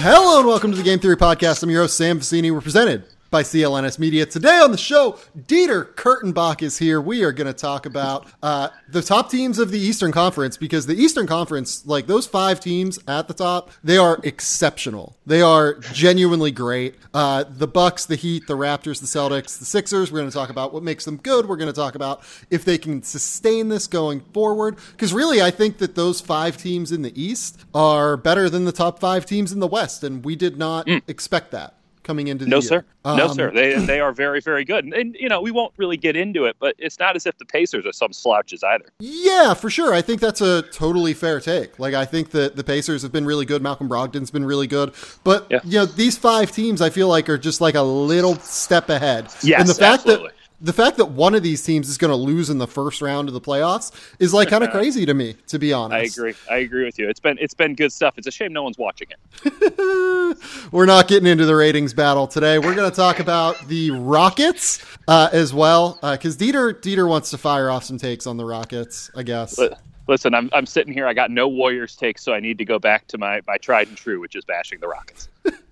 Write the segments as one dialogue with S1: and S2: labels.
S1: Hello and welcome to the Game Theory Podcast. I'm your host, Sam Vecenie. We're presented by CLNS Media. Today on the show, Dieter Kurtenbach is here. We are going to talk about uh, the top teams of the Eastern Conference because the Eastern Conference, like those five teams at the top, they are exceptional. They are genuinely great. Uh, the Bucks, the Heat, the Raptors, the Celtics, the Sixers. We're going to talk about what makes them good. We're going to talk about if they can sustain this going forward. Because really, I think that those five teams in the East are better than the top five teams in the West, and we did not mm. expect that coming into the
S2: no,
S1: year.
S2: sir. Um, no, sir. They they are very very good, and, and, you know we won't really get into it, but it's not as if the Pacers are some slouches either.
S1: Yeah, for sure. I think that's a totally fair take. Like I think that the Pacers have been really good. Malcolm Brogdon's been really good, but yeah. you know these five teams I feel like are just like a little step ahead.
S2: Yes,
S1: and the fact
S2: absolutely.
S1: that the fact that one of these teams is going to lose in the first round of the playoffs is like kind of crazy to me, to be honest.
S2: I agree. I agree with you. It's been it's been good stuff. It's a shame no one's watching it.
S1: We're not getting into the ratings battle today. We're going to talk about the Rockets uh, as well, because uh, Dieter Dieter wants to fire off some takes on the Rockets. I guess.
S2: Listen, I'm I'm sitting here. I got no Warriors takes, so I need to go back to my my tried and true, which is bashing the Rockets.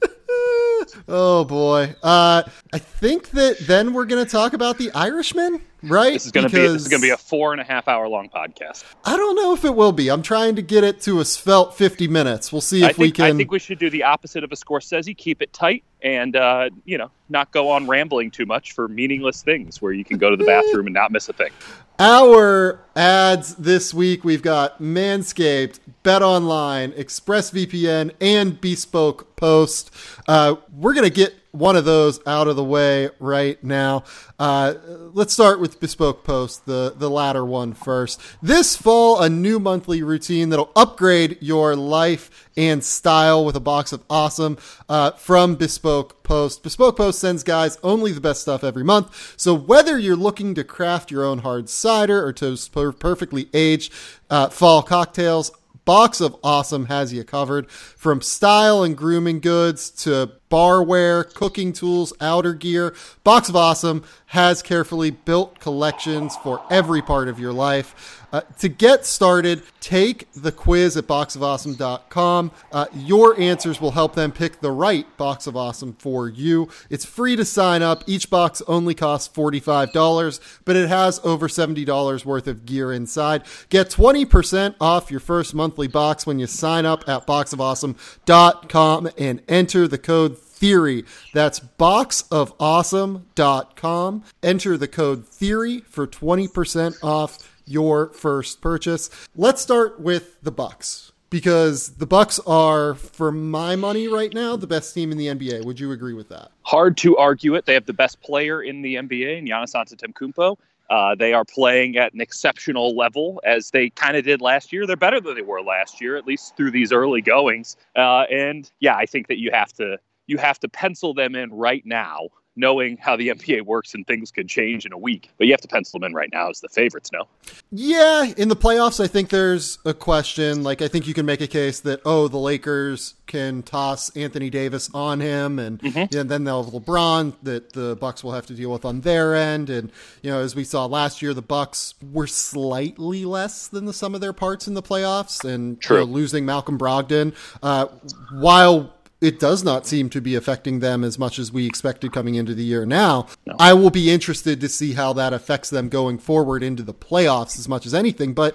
S1: oh boy. Uh, I think that then we're going to talk about the Irishman, right?
S2: This is going to be this is going to be a four and a half hour long podcast.
S1: I don't know if it will be. I'm trying to get it to a svelte 50 minutes. We'll see if
S2: think,
S1: we can.
S2: I think we should do the opposite of a Scorsese. Keep it tight and uh, you know not go on rambling too much for meaningless things where you can go to the bathroom and not miss a thing.
S1: Our ads this week we've got Manscaped, Bet Online, ExpressVPN, and Bespoke Post. Uh, we're gonna get one of those out of the way right now. Uh, let's start with Bespoke Post, the, the latter one first. This fall, a new monthly routine that'll upgrade your life and style with a box of awesome uh, from Bespoke Post. Bespoke Post sends guys only the best stuff every month. So whether you're looking to craft your own hard cider or toast perfectly aged uh, fall cocktails, Box of Awesome has you covered from style and grooming goods to barware, cooking tools, outer gear. Box of Awesome has carefully built collections for every part of your life. Uh, to get started, take the quiz at boxofawesome.com. Uh, your answers will help them pick the right box of awesome for you. It's free to sign up. Each box only costs $45, but it has over $70 worth of gear inside. Get 20% off your first monthly box when you sign up at boxofawesome.com and enter the code theory. That's boxofawesome.com. Enter the code theory for 20% off your first purchase. Let's start with the Bucks because the Bucks are, for my money right now, the best team in the NBA. Would you agree with that?
S2: Hard to argue it. They have the best player in the NBA, in Giannis Antetokounmpo. Uh, they are playing at an exceptional level as they kind of did last year. They're better than they were last year, at least through these early goings. Uh, and yeah, I think that you have to you have to pencil them in right now knowing how the NBA works and things could change in a week. But you have to pencil them in right now as the favorites, no?
S1: Yeah, in the playoffs, I think there's a question. Like, I think you can make a case that, oh, the Lakers can toss Anthony Davis on him, and, mm-hmm. and then they'll have LeBron that the Bucks will have to deal with on their end. And, you know, as we saw last year, the Bucks were slightly less than the sum of their parts in the playoffs, and
S2: True.
S1: You know, losing Malcolm Brogdon, uh, while it does not seem to be affecting them as much as we expected coming into the year now. No. I will be interested to see how that affects them going forward into the playoffs as much as anything. But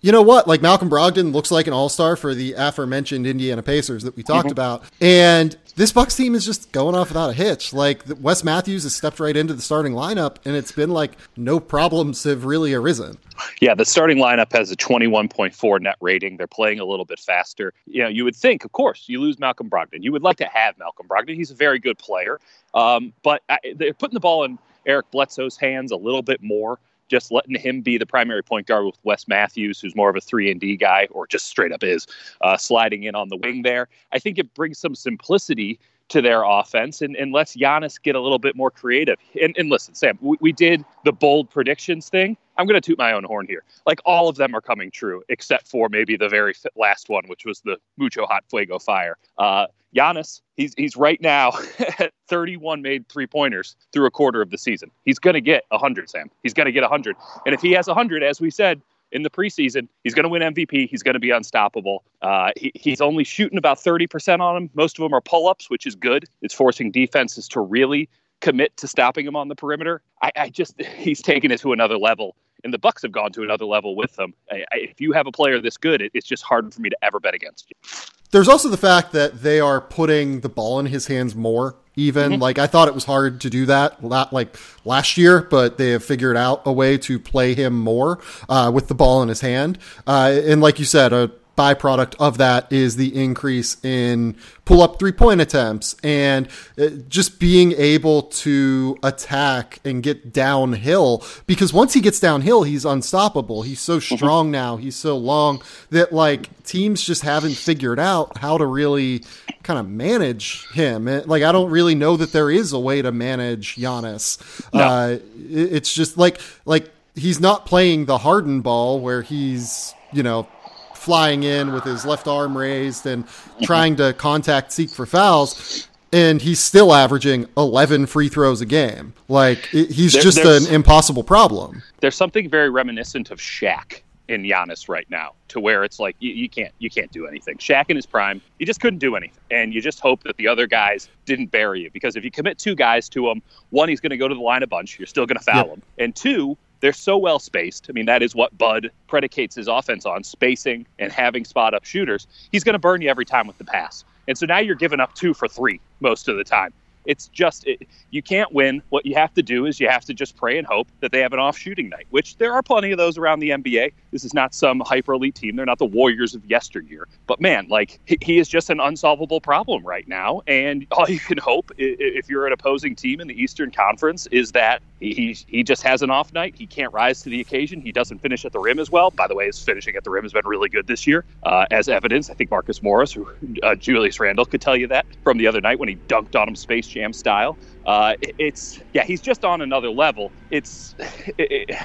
S1: you know what? Like Malcolm Brogdon looks like an all star for the aforementioned Indiana Pacers that we talked mm-hmm. about. And this Bucks team is just going off without a hitch. Like Wes Matthews has stepped right into the starting lineup, and it's been like no problems have really arisen.
S2: Yeah, the starting lineup has a 21.4 net rating. They're playing a little bit faster. You know, you would think, of course, you lose Malcolm Brogdon. You would like to have Malcolm Brogdon. He's a very good player, um, but I, they're putting the ball in Eric Bledsoe's hands a little bit more just letting him be the primary point guard with Wes Matthews, who's more of a three and D guy, or just straight up is uh, sliding in on the wing there. I think it brings some simplicity to their offense and, and lets Giannis get a little bit more creative. And, and listen, Sam, we, we did the bold predictions thing. I'm going to toot my own horn here. Like all of them are coming true, except for maybe the very last one, which was the Mucho Hot Fuego Fire. Uh, Giannis, he's he's right now 31 made three pointers through a quarter of the season. He's going to get 100, Sam. He's going to get 100. And if he has 100, as we said, in the preseason. He's going to win MVP. He's going to be unstoppable. Uh, he, he's only shooting about 30% on him. Most of them are pull ups, which is good. It's forcing defenses to really commit to stopping him on the perimeter. I, I just, he's taken it to another level. And the Bucks have gone to another level with them. I, I, if you have a player this good, it, it's just hard for me to ever bet against you.
S1: There's also the fact that they are putting the ball in his hands more. Even mm-hmm. like I thought it was hard to do that like last year, but they have figured out a way to play him more uh, with the ball in his hand. Uh, and like you said, a byproduct of that is the increase in pull up three point attempts and uh, just being able to attack and get downhill because once he gets downhill he's unstoppable he's so mm-hmm. strong now he's so long that like teams just haven't figured out how to really kind of manage him like I don't really know that there is a way to manage Giannis no. uh, it's just like like he's not playing the Harden ball where he's you know flying in with his left arm raised and trying to contact seek for fouls and he's still averaging 11 free throws a game. Like he's there, just an impossible problem.
S2: There's something very reminiscent of Shaq in Giannis right now, to where it's like you, you, can't you can't do anything. Shaq in his prime, he just couldn't do anything, and you just hope that the other guys didn't bury you because if you commit two guys to him, one he's going to go to the line a bunch, you're still going to foul yep. him, and two they're so well spaced. I mean, that is what Bud predicates his offense on spacing and having spot up shooters. He's going to burn you every time with the pass. And so now you're giving up two for three most of the time. It's just it, you can't win. What you have to do is you have to just pray and hope that they have an off shooting night, which there are plenty of those around the NBA. This is not some hyper elite team. They're not the Warriors of yesteryear. But man, like he, he is just an unsolvable problem right now. And all you can hope if you're an opposing team in the Eastern Conference is that he he just has an off night. He can't rise to the occasion. He doesn't finish at the rim as well. By the way, his finishing at the rim has been really good this year, uh, as evidence. I think Marcus Morris, who uh, Julius Randle could tell you that from the other night when he dunked on him Space Jam style. Uh, it's yeah, he's just on another level. It's it, it,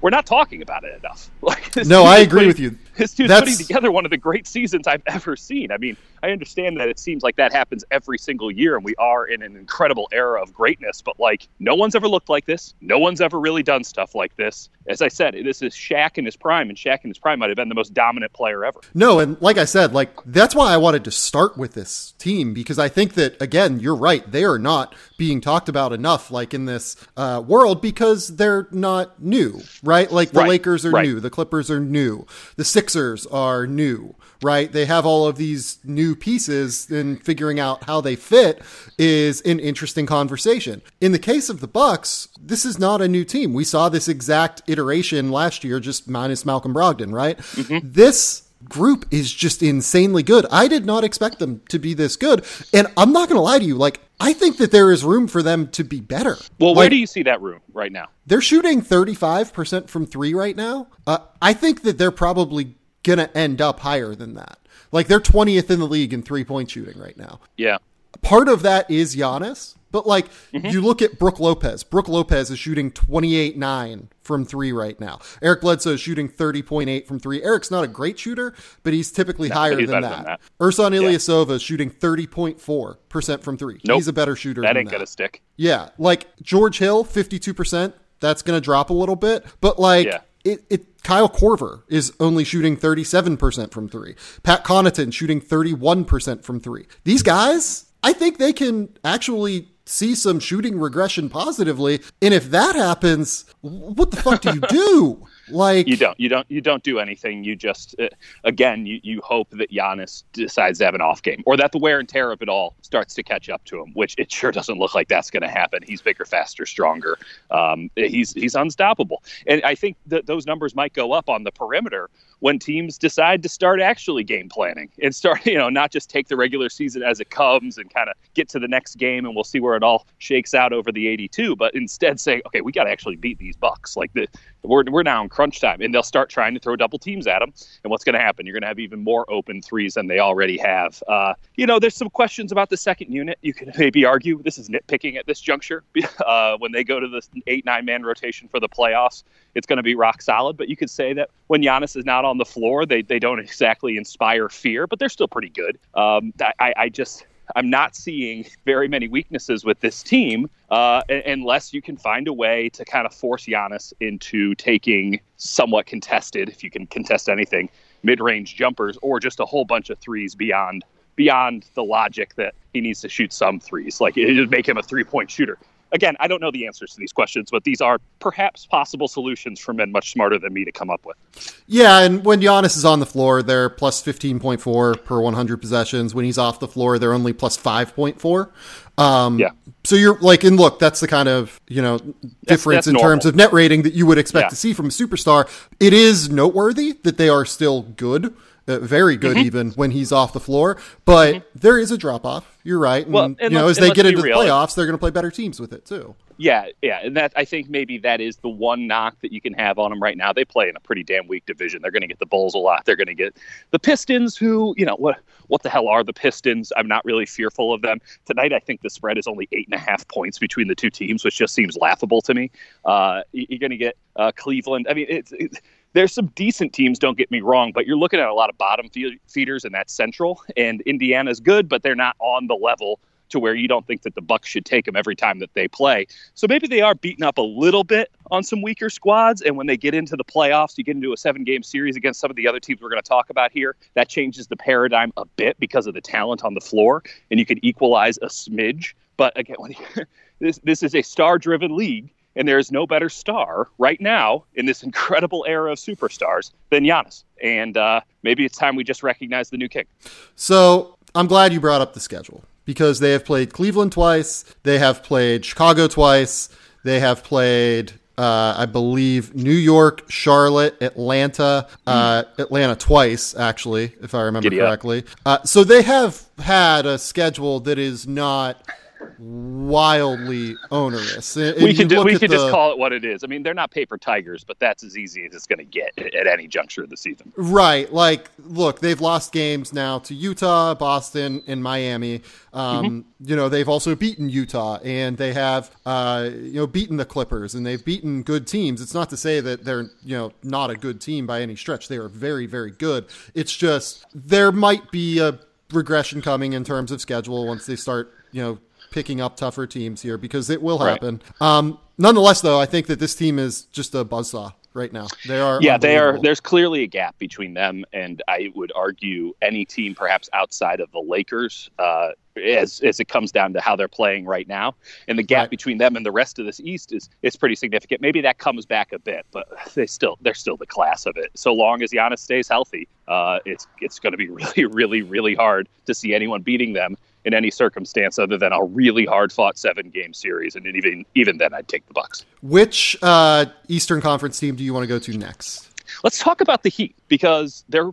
S2: we're not talking about it enough.
S1: Like, no, I agree with you.
S2: This dude's That's... putting together one of the great seasons I've ever seen. I mean, I understand that it seems like that happens every single year, and we are in an incredible era of greatness. But like, no one's ever looked like this. No one's ever really done stuff like this. As I said, this is Shaq in his prime, and Shaq in his prime might have been the most dominant player ever.
S1: No, and like I said, like that's why I wanted to start with this team because I think that again, you're right. They are not being talked about enough, like in this uh, world, because they're not new, right? Like the right. Lakers are right. new, the Clippers are new, the Sixers are new, right? They have all of these new pieces, and figuring out how they fit is an interesting conversation. In the case of the Bucks, this is not a new team. We saw this exact iteration last year, just minus Malcolm Brogdon, right? Mm-hmm. This group is just insanely good. I did not expect them to be this good. And I'm not going to lie to you, like, I think that there is room for them to be better.
S2: Well, where like, do you see that room right now?
S1: They're shooting 35% from three right now. Uh, I think that they're probably going to end up higher than that. Like they're 20th in the league in three point shooting right now.
S2: Yeah.
S1: Part of that is Giannis, but like mm-hmm. you look at Brook Lopez. Brook Lopez is shooting 28-9 from 3 right now. Eric Bledsoe is shooting 30.8 from 3. Eric's not a great shooter, but he's typically no, higher he's than, that. than, that. Ilyasova yeah. is shooting 30.4% from 3. Nope. He's a better shooter
S2: that ain't going to stick.
S1: Yeah, like George Hill 52%, that's going to drop a little bit, but like yeah it, it Kyle Korver is only shooting 37% from three. Pat Connaughton shooting 31% from three. These guys, I think they can actually see some shooting regression positively. And if that happens, what the fuck do you do? Like
S2: you don't, you don't, you don't do anything. You just, uh, again, you, you hope that Giannis decides to have an off game, or that the wear and tear of it all starts to catch up to him, which it sure doesn't look like that's going to happen. He's bigger, faster, stronger. Um, he's he's unstoppable, and I think that those numbers might go up on the perimeter when teams decide to start actually game planning and start, you know, not just take the regular season as it comes and kind of get to the next game and we'll see where it all shakes out over the 82, but instead say, okay, we got to actually beat these Bucks. Like the we're we're now in crunch time, and they'll start trying to throw double teams at them. And what's going to happen? You're going to have even more open threes than they already have. Uh, you know, there's some questions about the second unit. You could maybe argue this is nitpicking at this juncture. Uh, when they go to the eight nine man rotation for the playoffs, it's going to be rock solid. But you could say that when Giannis is not on the floor, they they don't exactly inspire fear, but they're still pretty good. Um, I, I just I'm not seeing very many weaknesses with this team uh, unless you can find a way to kind of force Giannis into taking somewhat contested, if you can contest anything, mid-range jumpers or just a whole bunch of threes beyond beyond the logic that he needs to shoot some threes. Like it would make him a three-point shooter again, I don't know the answers to these questions, but these are perhaps possible solutions for men much smarter than me to come up with.
S1: Yeah, and when Giannis is on the floor, they're plus 15.4 per 100 possessions. When he's off the floor, they're only plus 5.4. Um, yeah. So you're like, and look, that's the kind of you know difference that's, that's in normal. terms of net rating that you would expect yeah. to see from a superstar. It is noteworthy that they are still good uh, very good mm-hmm. even when he's off the floor. But mm-hmm. there is a drop off. You're right. And, well, and you know, as they get into the playoffs, they're going to play better teams with it too.
S2: Yeah, yeah, and that I think maybe that is the one knock that you can have on them right now. They play in a pretty damn weak division. They're going to get the Bulls a lot. They're going to get the Pistons, who you know what what the hell are the Pistons? I'm not really fearful of them tonight. I think the spread is only eight and a half points between the two teams, which just seems laughable to me. Uh, you're going to get uh, Cleveland. I mean, it's, it's there's some decent teams, don't get me wrong, but you're looking at a lot of bottom feeders in that central. And Indiana's good, but they're not on the level to where you don't think that the Bucks should take them every time that they play. So maybe they are beating up a little bit on some weaker squads. And when they get into the playoffs, you get into a seven game series against some of the other teams we're going to talk about here. That changes the paradigm a bit because of the talent on the floor, and you could equalize a smidge. But again, this this is a star driven league and there is no better star right now in this incredible era of superstars than Giannis. And uh, maybe it's time we just recognize the new king.
S1: So I'm glad you brought up the schedule because they have played Cleveland twice, they have played Chicago twice, they have played uh, I believe New York, Charlotte, Atlanta, uh, mm. Atlanta twice, actually, if I remember Giddy correctly. Uh, so they have had a schedule that is not wildly onerous.
S2: And we can do, we can the, just call it what it is. I mean, they're not paper tigers, but that's as easy as it's going to get at any juncture of the season.
S1: Right. Like, look, they've lost games now to Utah, Boston, and Miami. Um, mm-hmm. You know, they've also beaten Utah, and they have uh, you know beaten the Clippers, and they've beaten good teams. It's not to say that they're you know not a good team by any stretch. They are very, very good. It's just there might be a regression coming in terms of schedule once they start you know picking up tougher teams here because it will happen. Right. Um, nonetheless, though, I think that this team is just a buzzsaw right now. They are
S2: yeah, they are. There's clearly a gap between them and I would argue any team, perhaps outside of the Lakers, uh, as as it comes down to how they're playing right now. And the gap right. between them and the rest of this East is is pretty significant. Maybe that comes back a bit, but they still they're still the class of it. So long as Giannis stays healthy, uh, it's it's going to be really, really, really hard to see anyone beating them in any circumstance other than a really hard fought seven game series. And even even then, I'd take the Bucks.
S1: Which uh, Eastern Conference team do you want to go to next?
S2: Let's talk about the Heat because they're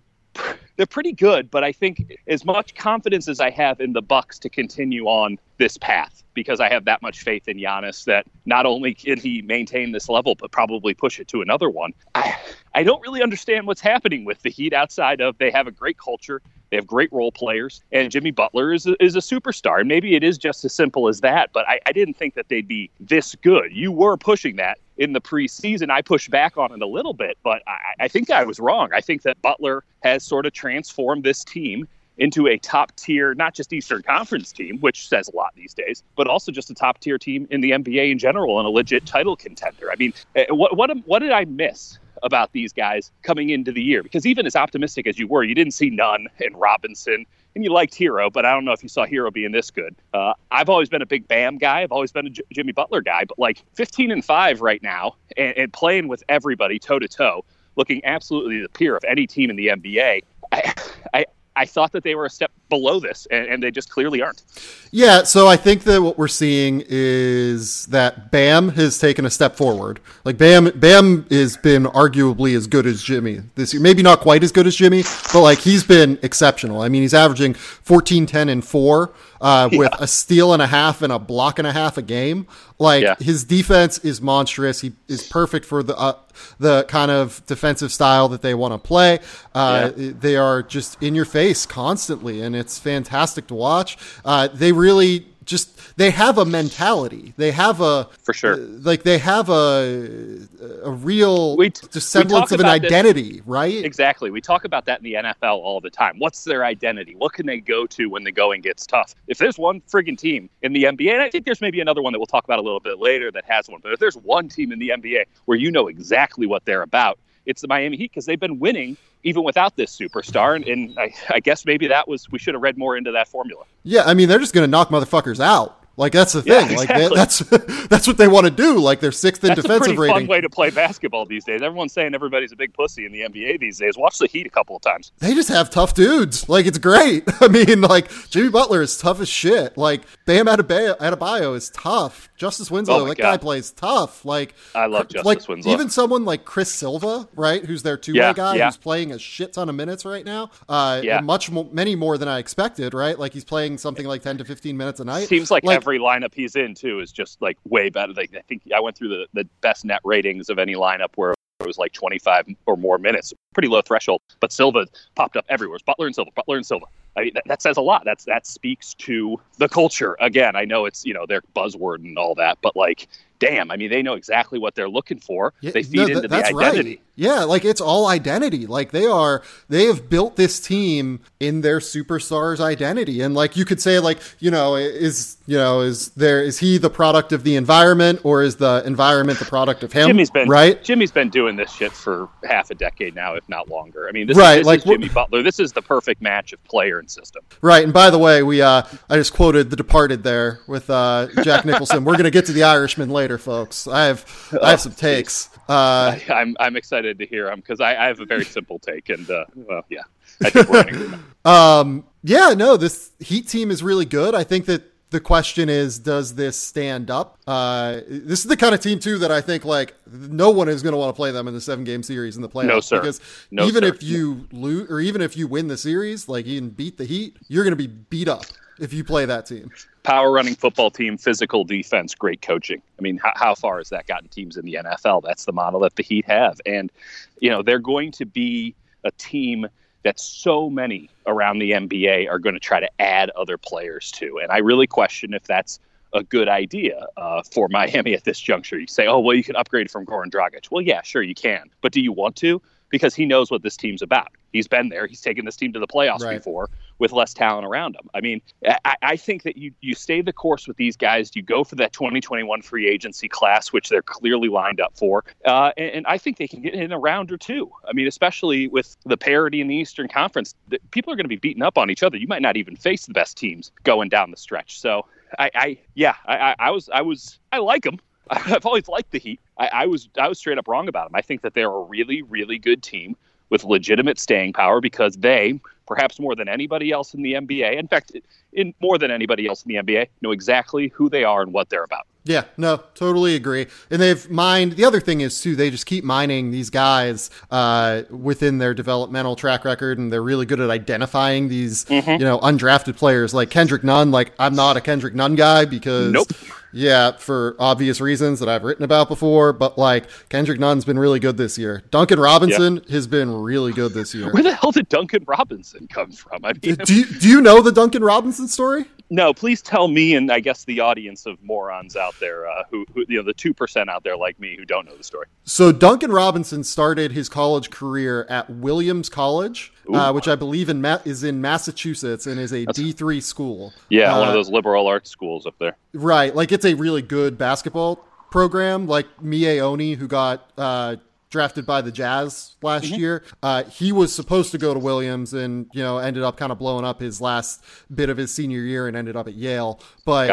S2: they're pretty good, but I think as much confidence as I have in the Bucks to continue on this path, because I have that much faith in Giannis that not only can he maintain this level, but probably push it to another one. I I don't really understand what's happening with the Heat outside of they have a great culture. They have great role players, and Jimmy Butler is a, is a superstar. And maybe it is just as simple as that, but I, I didn't think that they'd be this good. You were pushing that in the preseason. I pushed back on it a little bit, but I, I think I was wrong. I think that Butler has sort of transformed this team into a top tier, not just Eastern Conference team, which says a lot these days, but also just a top tier team in the NBA in general and a legit title contender. I mean, eh, what what what did I miss about these guys coming into the year because even as optimistic as you were, you didn't see Nunn and Robinson, and you liked Herro, but I don't know if you saw Herro being this good. Uh, I've always been a big Bam guy. I've always been a J- Jimmy Butler guy, but like 15 and five right now, and, and playing with everybody toe to toe, looking absolutely the peer of any team in the NBA. I, I, I thought that they were a step below this, and, and, they just clearly aren't.
S1: Yeah, so I think that what we're seeing is that Bam has taken a step forward. Like Bam, Bam has been arguably as good as Jimmy this year. Maybe not quite as good as Jimmy, but like he's been exceptional. I mean, he's averaging 14, 10, and four uh, yeah. with a steal and a half and a block and a half a game. Like yeah. his defense is monstrous. He is perfect for the uh, the kind of defensive style that they want to play. Uh, yeah. They are just in your face constantly, and it's fantastic to watch. Uh, they really just they have a mentality. They have a
S2: for sure.
S1: like they have a a real
S2: We- we
S1: semblance of an
S2: about this-
S1: identity, right?
S2: Exactly. We talk about that in the NFL all the time. What's their identity? What can they go to when the going gets tough? If there's one friggin' team in the NBA, and I think there's maybe another one that we'll talk about a little bit later that has one, but if there's one team in the NBA where you know exactly what they're about, it's the Miami Heat because they've been winning even without this superstar. And, and I, I guess maybe that was, we should have read more into that formula.
S1: Yeah, I mean they're just going to knock motherfuckers out. Like that's the
S2: Yeah,
S1: thing. Like they,
S2: exactly.
S1: that's that's what they want to do. Like they're sixth in
S2: That's a
S1: defensive
S2: pretty fun way to play basketball these days. Everyone's saying everybody's a big pussy in the NBA these days. Watch the Heat a couple of times.
S1: They just have tough dudes. Like it's great. I mean, like Jimmy Butler is tough as shit. Like Bam Adebayo, Adebayo is tough. Justice Winslow,
S2: Oh
S1: that guy plays tough. Like
S2: I love Justice
S1: like,
S2: Winslow.
S1: Even someone like Chris Silva, right, who's their two way
S2: Yeah,
S1: guy,
S2: yeah.
S1: who's playing a shit ton of minutes right now. Uh,
S2: Yeah.
S1: much more, many more than I expected. Right, like he's playing something like ten to fifteen minutes a night.
S2: Seems like,
S1: Like-
S2: every lineup he's in too is just like way better. Like I think I went through the, the best net ratings of any lineup where it was like 25 or more minutes, pretty low threshold. But Silva popped up everywhere. It's Butler and Silva, Butler and Silva. I mean, that, that says a lot. That's that speaks to the culture. Again, I know it's you know their buzzword and all that, but like, damn, I mean, they know exactly what they're looking for.
S1: Yeah,
S2: they feed
S1: no,
S2: into
S1: th-
S2: the
S1: that's
S2: identity.
S1: Right. Yeah, like it's all identity. Like they are, they have built this team in their superstars' identity, and like you could say, like you know, is you know, is there is he the product of the environment, or is the environment the product of him?
S2: Jimmy's been
S1: right.
S2: Jimmy's been doing this shit for half a decade now, if not longer. I mean, this,
S1: Right,
S2: is, this
S1: like,
S2: is Jimmy Butler. This is the perfect match of player system.
S1: Right, and by the way, we uh, I just quoted The Departed there with uh, Jack Nicholson. We're gonna get to the Irishman later, folks. I have I have some takes. Uh,
S2: I'm I'm excited to hear them because I, I have a very simple take, and uh, well, yeah, I think we're.
S1: Um, yeah, no, this Heat team is really good. I think that the question is, does this stand up? Uh, this is the kind of team too that I think like no one is going to want to play them in the seven game series in the playoffs.
S2: No, sir.
S1: Because
S2: No,
S1: even
S2: sir.
S1: if you lose or even if you win the series, like you can beat the Heat, you're going to be beat up if you play that team.
S2: Power running football team, physical defense, great coaching. I mean, how, how far has that gotten teams in the NFL? That's the model that the Heat have, and you know they're going to be a team that so many around the NBA are going to try to add other players to, and I really question if that's a good idea uh, for Miami at this juncture. You say, oh, well, you can upgrade from Goran Dragic. Well, yeah, sure, you can. But do you want to? Because he knows what this team's about. He's been there. He's taken this team to the playoffs
S1: Right.
S2: before with less talent around them. I mean, I, I think that you, you stay the course with these guys. You go for that 2021 free agency class, which they're clearly lined up for. Uh, and, and I think they can get in a round or two. I mean, especially with the parity in the Eastern Conference, the, people are going to be beating up on each other. You might not even face the best teams going down the stretch. So I, I yeah, I, I, I was, I was, I like them. I've always liked the Heat. I, I was, I was straight up wrong about them. I think that they're a really, really good team with legitimate staying power because they, perhaps more than anybody else in the NBA, in fact, in more than anybody else in the NBA, know exactly who they are and what they're about.
S1: Yeah, no, totally agree. And they've mined. The other thing is too, they just keep mining these guys uh, within their developmental track record, and they're really good at identifying these,
S2: Mm-hmm.
S1: you know, undrafted players like Kendrick Nunn. Like I'm not a Kendrick Nunn guy because,
S2: Nope.
S1: yeah, for obvious reasons that I've written about before. But like Kendrick Nunn's been really good this year. Duncan Robinson has been really good this year.
S2: Where the hell did Duncan Robinson come from? I mean,
S1: Do you, do you know the Duncan Robinson story?
S2: No, please tell me and I guess the audience of morons out there uh, who, who, you know, the 2% out there like me who don't know the story.
S1: So Duncan Robinson started his college career at Williams College, uh, which I believe in Ma- is in Massachusetts and is a D three school.
S2: Yeah, one
S1: Uh,
S2: of those liberal arts schools up there.
S1: Right, like it's a really good basketball program. Like Miye Oni, who got uh, drafted by the Jazz last
S2: Mm-hmm.
S1: year, uh, he was supposed to go to Williams, and you know ended up kind of blowing up his last bit of his senior year and ended up at Yale. But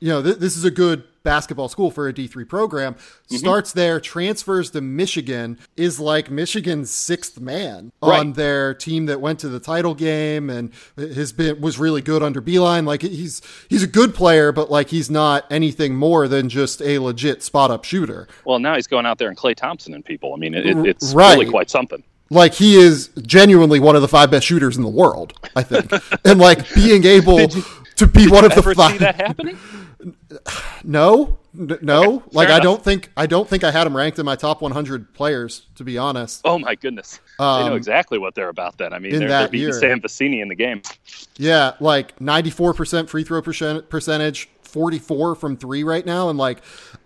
S1: you know, th- this is a good basketball school for a D3 program.
S2: Mm-hmm.
S1: Starts there, transfers to Michigan, is like Michigan's sixth man
S2: Right.
S1: on their team that went to the title game and has been was really good under Beilein. Like he's he's a good player, but like he's not anything more than just a legit spot up shooter.
S2: Well, now he's going out there and Klay Thompson and people. I mean, it, it, it's
S1: Right.
S2: really quite something.
S1: Like he is genuinely one of the five best shooters in the world, I think. and like being able to be one of the
S2: Ever see
S1: five
S2: that happening?
S1: No, no. like I don't think I don't think I had him ranked in my top 100 players to be honest.
S2: Oh my goodness, they know
S1: Um,
S2: exactly what they're about. Then I mean,
S1: in
S2: they're,
S1: that
S2: they're beating
S1: year.
S2: Sam Vecenie in the game.
S1: Yeah, like 94% free throw percent, percentage, 44 from three right now. And like,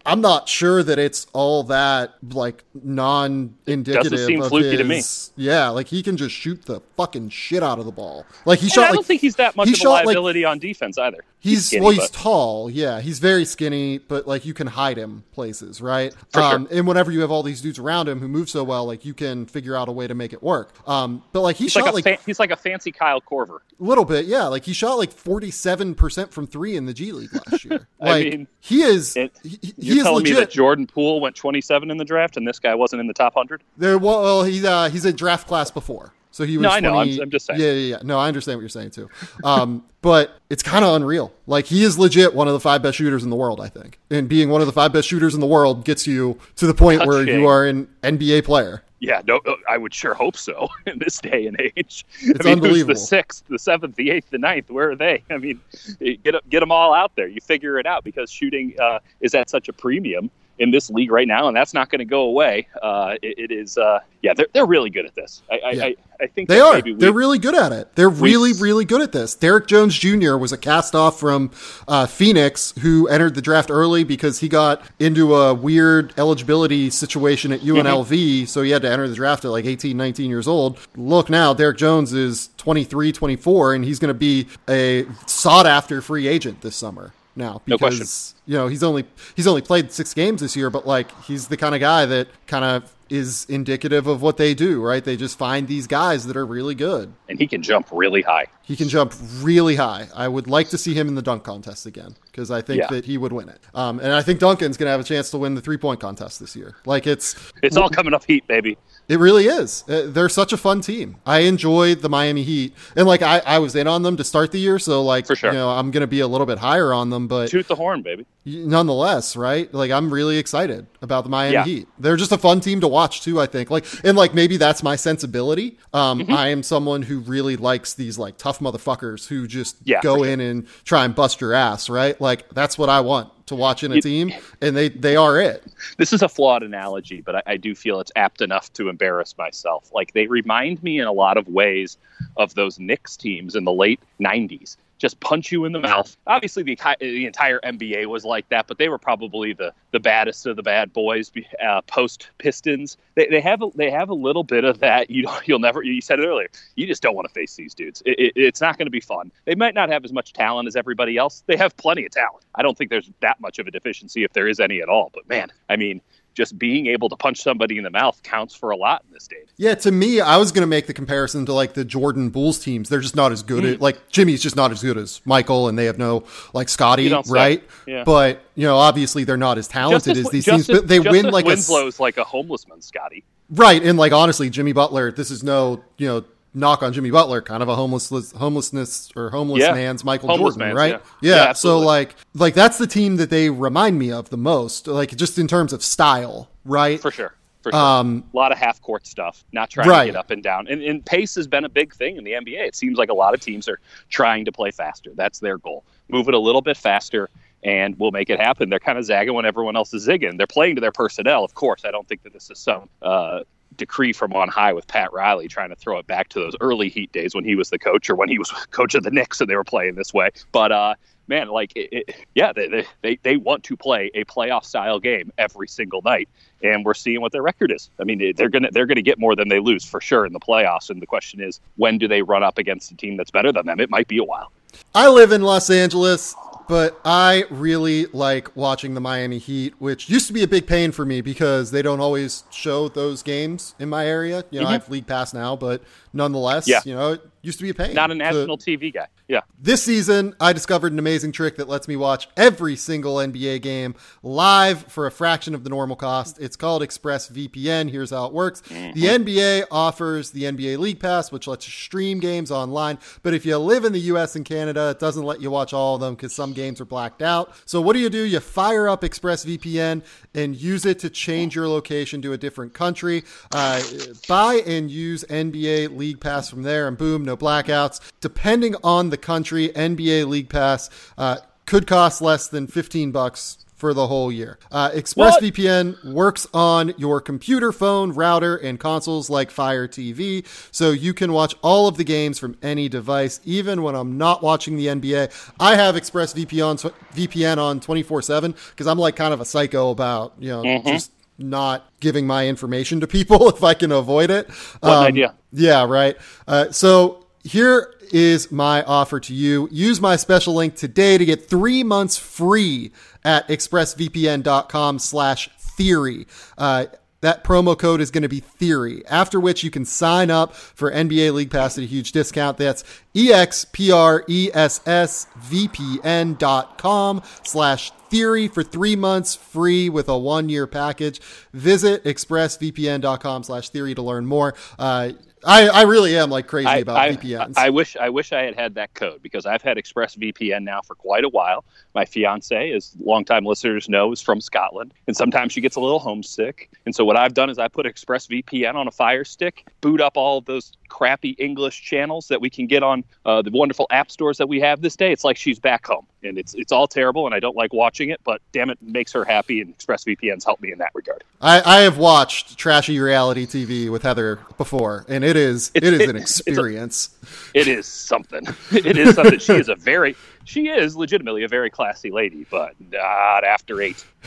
S1: I'm not sure that it's all that like non-indicative
S2: Doesn't seem
S1: of
S2: fluky
S1: his.
S2: to me.
S1: Yeah, like he can just shoot the fucking shit out of the ball. Like he
S2: And
S1: shot.
S2: I don't
S1: like,
S2: think he's that much
S1: he
S2: of a
S1: shot, like-
S2: liability on defense either.
S1: He's,
S2: skinny,
S1: well, he's
S2: but-
S1: tall. Yeah, he's very skinny, but like you can hide him places, right?
S2: For sure.
S1: um, and whenever you have all these dudes around him who move so well, like you can figure out a way to make it work. Um, but like he
S2: he's
S1: shot
S2: like a
S1: like
S2: fa- he's like a fancy Kyle Korver.
S1: a little bit, yeah. Like he shot like forty seven percent from three in the G League last year.
S2: I mean,
S1: he is,
S2: it-
S1: he, he
S2: You're telling me that. Jordan Poole went 27 in the draft and this guy wasn't in the top 100?
S1: There, well, he's uh, he's a draft class before, so he was.
S2: No, I know. I'm-
S1: 20
S2: I'm just saying.
S1: Yeah, yeah, yeah. No, I understand what you're saying too. Um, but it's kind of unreal. Like he is legit one of the five best shooters in the world, I think. And being one of the five best shooters in the world gets you to the point where you are an NBA player.
S2: Yeah, no, uh, I would sure hope so in this day and age.
S1: It's
S2: I mean,
S1: unbelievable.
S2: Who's the sixth, the seventh, the eighth, the ninth? Where are they? I mean, get get them all out there. You figure it out because shooting uh, is at such a premium in this league right now, and that's not going to go away. Uh, it, it is, uh, yeah, they're they're really good at this. I I,
S1: Yeah.
S2: I, I think
S1: they are.
S2: We,
S1: They're really good at it. They're
S2: we-
S1: really, really good at this. Derrick Jones Jr. was a cast off from uh, Phoenix who entered the draft early because he got into a weird eligibility situation at UNLV. So he had to enter the draft at like 18, 19 years old. Look now, Derrick Jones is 23, 24, and he's going to be a sought after free agent this summer now
S2: No
S1: because you know he's only he's only played six games this year, but like he's the kind of guy that kind of is indicative of what they do, right? They just find these guys that are really good.
S2: and he can jump really high.
S1: He can jump really high. I would like to see him in the dunk contest again because I think
S2: Yeah.
S1: that he would win it. Um, and I think Duncan's going to have a chance to win the three point contest this year. Like it's
S2: It's all coming up heat, baby.
S1: it really is. Uh, They're such a fun team. I enjoy the Miami Heat, and like I, I was in on them to start the year, so like
S2: For sure.
S1: you know I'm going to be a little bit higher on them, but
S2: Toot the horn, baby.
S1: nonetheless, right? Like I'm really excited about the Miami
S2: Yeah.
S1: Heat. They're just a fun team to watch too. I think, like, and like maybe that's my sensibility. Um,
S2: Mm-hmm.
S1: I am someone who really likes these like tough motherfuckers who just
S2: Yeah,
S1: go
S2: sure.
S1: in and try and bust your ass, right? Like that's what I want to watch in a team, and they they are it.
S2: this is a flawed analogy, but I, I do feel it's apt enough to embarrass myself. Like they remind me in a lot of ways of those Knicks teams in the late '90s. Just punch you in the mouth. Obviously, the, the entire NBA was like that, but they were probably the, the baddest of the bad boys uh, post Pistons. They, they have a, they have a little bit of that. You you'll never. You said it earlier. You just don't want to face these dudes. It, it, it's not going to be fun. They might not have as much talent as everybody else. They have plenty of talent. I don't think there's that much of a deficiency if there is any at all. But man, I mean, just being able to punch somebody in the mouth counts for a lot in this day.
S1: Yeah, to me, I was going to make the comparison to like the Jordan Bulls teams. They're just not as good
S2: Mm.
S1: at like Jimmy's just not as good as Michael, and they have no like Scottie,
S2: You don't say.
S1: right?
S2: Yeah.
S1: But you know, obviously they're not as talented as these
S2: Justice,
S1: teams, but they
S2: Justice
S1: win like a
S2: Winslow's like a homeless man, Scottie.
S1: right. And like honestly, Jimmy Butler, this is no you know knock on Jimmy Butler, kind of a homeless homelessness or homeless
S2: Yeah.
S1: man's Michael
S2: Homeless
S1: Jordan,
S2: man's,
S1: right?
S2: yeah.
S1: Yeah.
S2: Yeah,
S1: so like like that's the team that they remind me of the most, like just in terms of style, right?
S2: For sure. For sure.
S1: Um,
S2: a lot of half court stuff, not trying
S1: Right.
S2: to get up and down. And, and pace has been a big thing in the NBA. It seems like a lot of teams are trying to play faster. That's their goal. Move it a little bit faster and we'll make it happen. They're kind of zagging when everyone else is zigging. They're playing to their personnel. Of course, I don't think that this is some uh, decree from on high with Pat Riley trying to throw it back to those early Heat days when he was the coach or when he was coach of the Knicks and they were playing this way. But uh, man, like, it, it, yeah, they, they- they, want to play a playoff style game every single night. And we're seeing what their record is. I mean, they're gonna they're gonna get more than they lose for sure in the playoffs. And the question is, when do they run up against a team that's better than them? It might be a while.
S1: I live in Los Angeles, but I really like watching the Miami Heat, which used to be a big pain for me because they don't always show those games in my area. You know, I mm-hmm. have League Pass now, but nonetheless,
S2: Yeah.
S1: you know, it used to be a pain.
S2: Not a
S1: to-
S2: national TV guy. Yeah.
S1: this season, I discovered an amazing trick that lets me watch every single NBA game live for a fraction of the normal cost. It's called ExpressVPN. Here's how it works the NBA offers the NBA League Pass, which lets you stream games online. But if you live in the US and Canada, it doesn't let you watch all of them because some games are blacked out. So, what do you do? You fire up ExpressVPN and use it to change your location to a different country. Uh, buy and use NBA League Pass from there, and boom, no blackouts. Depending on the country, NBA League Pass uh, could cost less than 15 bucks for the whole year. Uh, ExpressVPN works on your computer, phone, router, and consoles like Fire TV, so you can watch all of the games from any device, even when I'm not watching the NBA. I have ExpressVPN on, VPN on 24 7 because I'm like kind of a psycho about, you know, mm-hmm. just not giving my information to people if I can avoid it.
S2: What um, idea.
S1: Yeah, right. Uh, so here is my offer to you. Use my special link today to get three months free at expressvpn.com slash theory. Uh, that promo code is going to be theory after which you can sign up for nba league pass at a huge discount that's expressvpn.com slash theory for three months free with a one year package visit expressvpn.com slash theory to learn more uh, I, I really am like crazy I, about
S2: I,
S1: VPNs.
S2: I wish I wish I had had that code because I've had ExpressVPN now for quite a while. My fiance, as longtime listeners know, is from Scotland, and sometimes she gets a little homesick. And so what I've done is I put ExpressVPN on a Fire Stick, boot up all of those crappy English channels that we can get on uh, the wonderful app stores that we have this day. It's like she's back home, and it's it's all terrible, and I don't like watching it. But damn it, makes her happy, and ExpressVPN's helped me in that regard.
S1: I, I have watched trashy reality TV with Heather before, and it is it's, it is an experience.
S2: A, it is something. It is something. she is a very she is legitimately a very classy lady, but not after eight.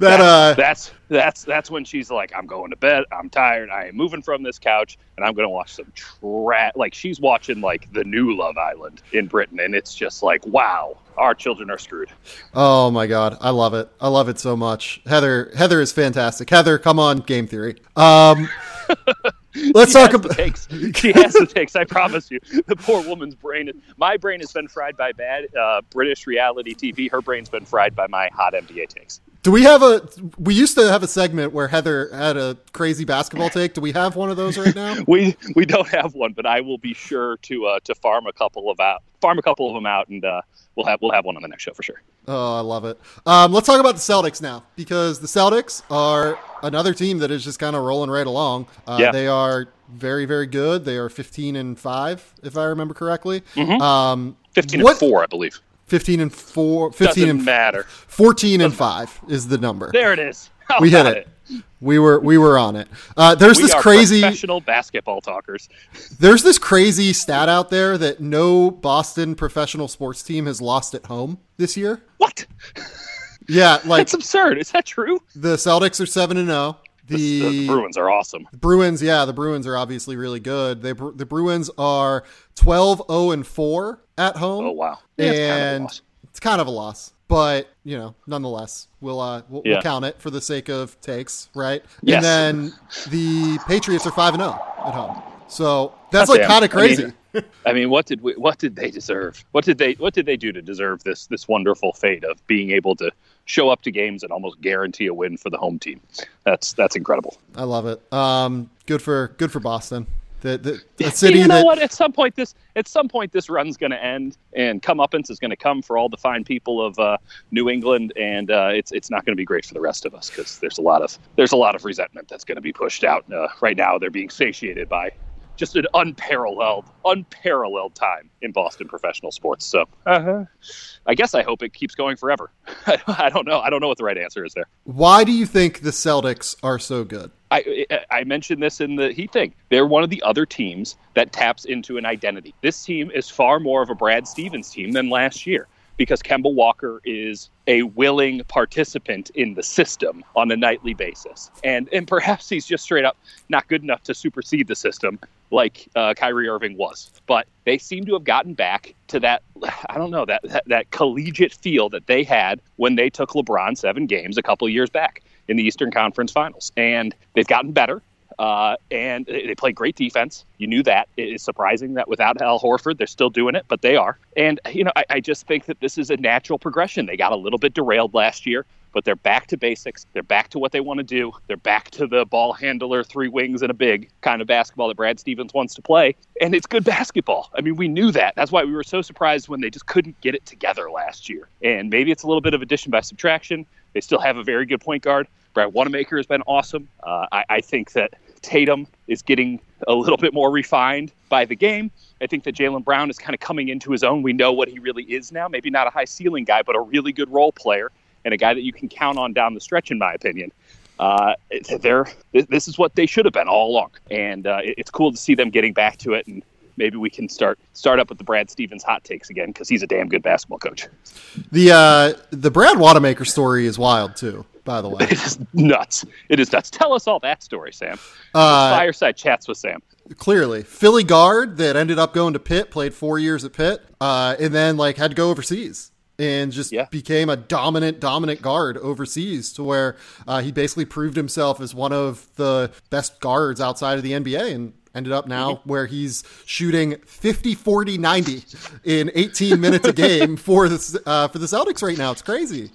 S1: that uh,
S2: that's that's that's when she's like, I'm going to bed. I'm tired. I am moving from this couch, and I'm going to watch some trash. Like she's watching like the new Love Island in Britain, and it's just like, wow, our children are screwed.
S1: Oh my god, I love it. I love it so much. Heather, Heather is fantastic. Heather, come on, game theory. Um, Let's
S2: she
S1: talk about.
S2: takes. She has the takes. I promise you. The poor woman's brain. Is, my brain has been fried by bad uh, British reality TV. Her brain's been fried by my hot NBA takes.
S1: Do we have a? We used to have a segment where Heather had a crazy basketball take. Do we have one of those right now?
S2: we we don't have one, but I will be sure to uh, to farm a couple of out, farm a couple of them out, and uh, we'll have we'll have one on the next show for sure.
S1: Oh, I love it. Um, let's talk about the Celtics now because the Celtics are another team that is just kind of rolling right along. Uh, yeah. They are very, very good. They are 15 and 5, if I remember correctly.
S2: Mm-hmm. Um, 15 what, and 4, I believe.
S1: 15 and 4. 15
S2: Doesn't
S1: and
S2: matter.
S1: 14 and 5 is the number.
S2: There it is.
S1: How we hit it. it. We were we were on it. Uh, there's
S2: we
S1: this crazy
S2: professional basketball talkers.
S1: There's this crazy stat out there that no Boston professional sports team has lost at home this year.
S2: What?
S1: Yeah, like
S2: it's absurd. Is that true?
S1: The Celtics are seven and zero. Oh.
S2: The, Bruins are awesome.
S1: The Bruins, yeah, the Bruins are obviously really good. They the Bruins are 12 0 and 4 at home.
S2: Oh wow.
S1: Yeah, and kind, it's kind of a loss. But, you know, nonetheless, we'll uh we'll, yeah. we'll count it for the sake of takes, right?
S2: Yes.
S1: And then the Patriots are 5 and 0 at home. So, that's like kind of crazy.
S2: I mean, I mean, what did we, what did they deserve? What did they what did they do to deserve this this wonderful fate of being able to show up to games and almost guarantee a win for the home team? That's that's incredible.
S1: I love it. Um, good for good for Boston. The, the, the city
S2: you know
S1: that...
S2: what? At some point, this at some point this run's going to end, and comeuppance is going to come for all the fine people of uh, New England, and uh, it's it's not going to be great for the rest of us because there's a lot of there's a lot of resentment that's going to be pushed out. Uh, right now, they're being satiated by just an unparalleled, unparalleled time in Boston professional sports. So uh-huh. I guess I hope it keeps going forever. I don't know. I don't know what the right answer is there.
S1: Why do you think the Celtics are so good?
S2: I, I mentioned this in the Heat thing. They're one of the other teams that taps into an identity. This team is far more of a Brad Stevens team than last year because Kemba Walker is a willing participant in the system on a nightly basis. And and perhaps he's just straight up not good enough to supersede the system like uh, Kyrie Irving was. But they seem to have gotten back to that I don't know that, that that collegiate feel that they had when they took LeBron 7 games a couple years back in the Eastern Conference Finals. And they've gotten better. Uh, and they play great defense. You knew that. It is surprising that without Al Horford, they're still doing it, but they are. And, you know, I, I just think that this is a natural progression. They got a little bit derailed last year, but they're back to basics. They're back to what they want to do. They're back to the ball handler, three wings and a big kind of basketball that Brad Stevens wants to play. And it's good basketball. I mean, we knew that. That's why we were so surprised when they just couldn't get it together last year. And maybe it's a little bit of addition by subtraction. They still have a very good point guard. Brad Wanamaker has been awesome. Uh, I, I think that Tatum is getting a little bit more refined by the game. I think that Jaylen Brown is kind of coming into his own. We know what he really is now. Maybe not a high ceiling guy, but a really good role player and a guy that you can count on down the stretch, in my opinion. Uh, they're this is what they should have been all along, and uh, it's cool to see them getting back to it. And maybe we can start start up with the Brad Stevens hot takes again because he's a damn good basketball coach.
S1: The uh, the Brad Wanamaker story is wild too. By the way,
S2: it is nuts. It is nuts. Tell us all that story, Sam. Uh, fireside chats with Sam
S1: clearly Philly guard that ended up going to Pitt, played four years at Pitt, uh, and then like had to go overseas and just yeah. became a dominant, dominant guard overseas to where uh, he basically proved himself as one of the best guards outside of the NBA and ended up now mm-hmm. where he's shooting 50 40 90 in 18 minutes a game for the uh, for the Celtics right now it's crazy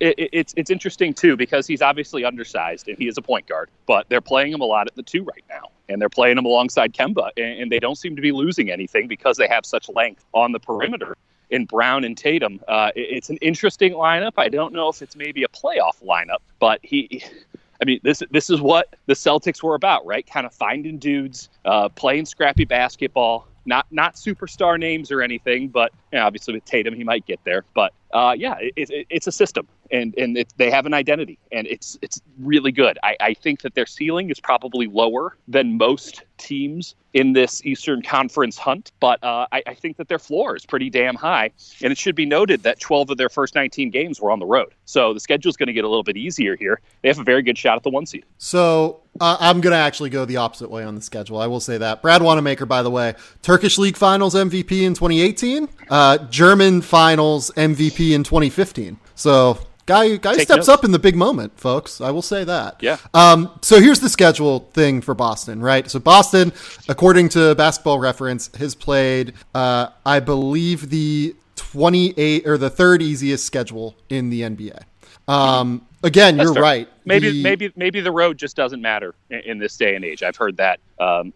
S2: it, it's it's interesting too because he's obviously undersized and he is a point guard but they're playing him a lot at the 2 right now and they're playing him alongside Kemba and, and they don't seem to be losing anything because they have such length on the perimeter in Brown and Tatum. Uh, it's an interesting lineup. I don't know if it's maybe a playoff lineup, but he. I mean, this this is what the Celtics were about, right? Kind of finding dudes, uh, playing scrappy basketball. Not not superstar names or anything, but you know, obviously with Tatum he might get there. But uh, yeah, it, it, it's a system, and and it, they have an identity, and it's it's really good. I, I think that their ceiling is probably lower than most teams in this Eastern Conference hunt, but uh, I, I, think that their floor is pretty damn high. And it should be noted that 12 of their first 19 games were on the road. So the schedule is going to get a little bit easier here. They have a very good shot at the one seed.
S1: So uh, I'm going to actually go the opposite way on the schedule. I will say that. Brad Wanamaker, by the way, Turkish League Finals MVP in 2018, uh, German Finals MVP in 2015. So Guy, guy Take steps notes. up in the big moment, folks. I will say that.
S2: Yeah.
S1: Um, so here's the schedule thing for Boston, right? So Boston, according to Basketball Reference, has played, uh, I believe, the 28 or the third easiest schedule in the NBA. Um, again, That's you're fair. right.
S2: Maybe, the, maybe, maybe the road just doesn't matter in, in, this day and age. I've heard that. Um,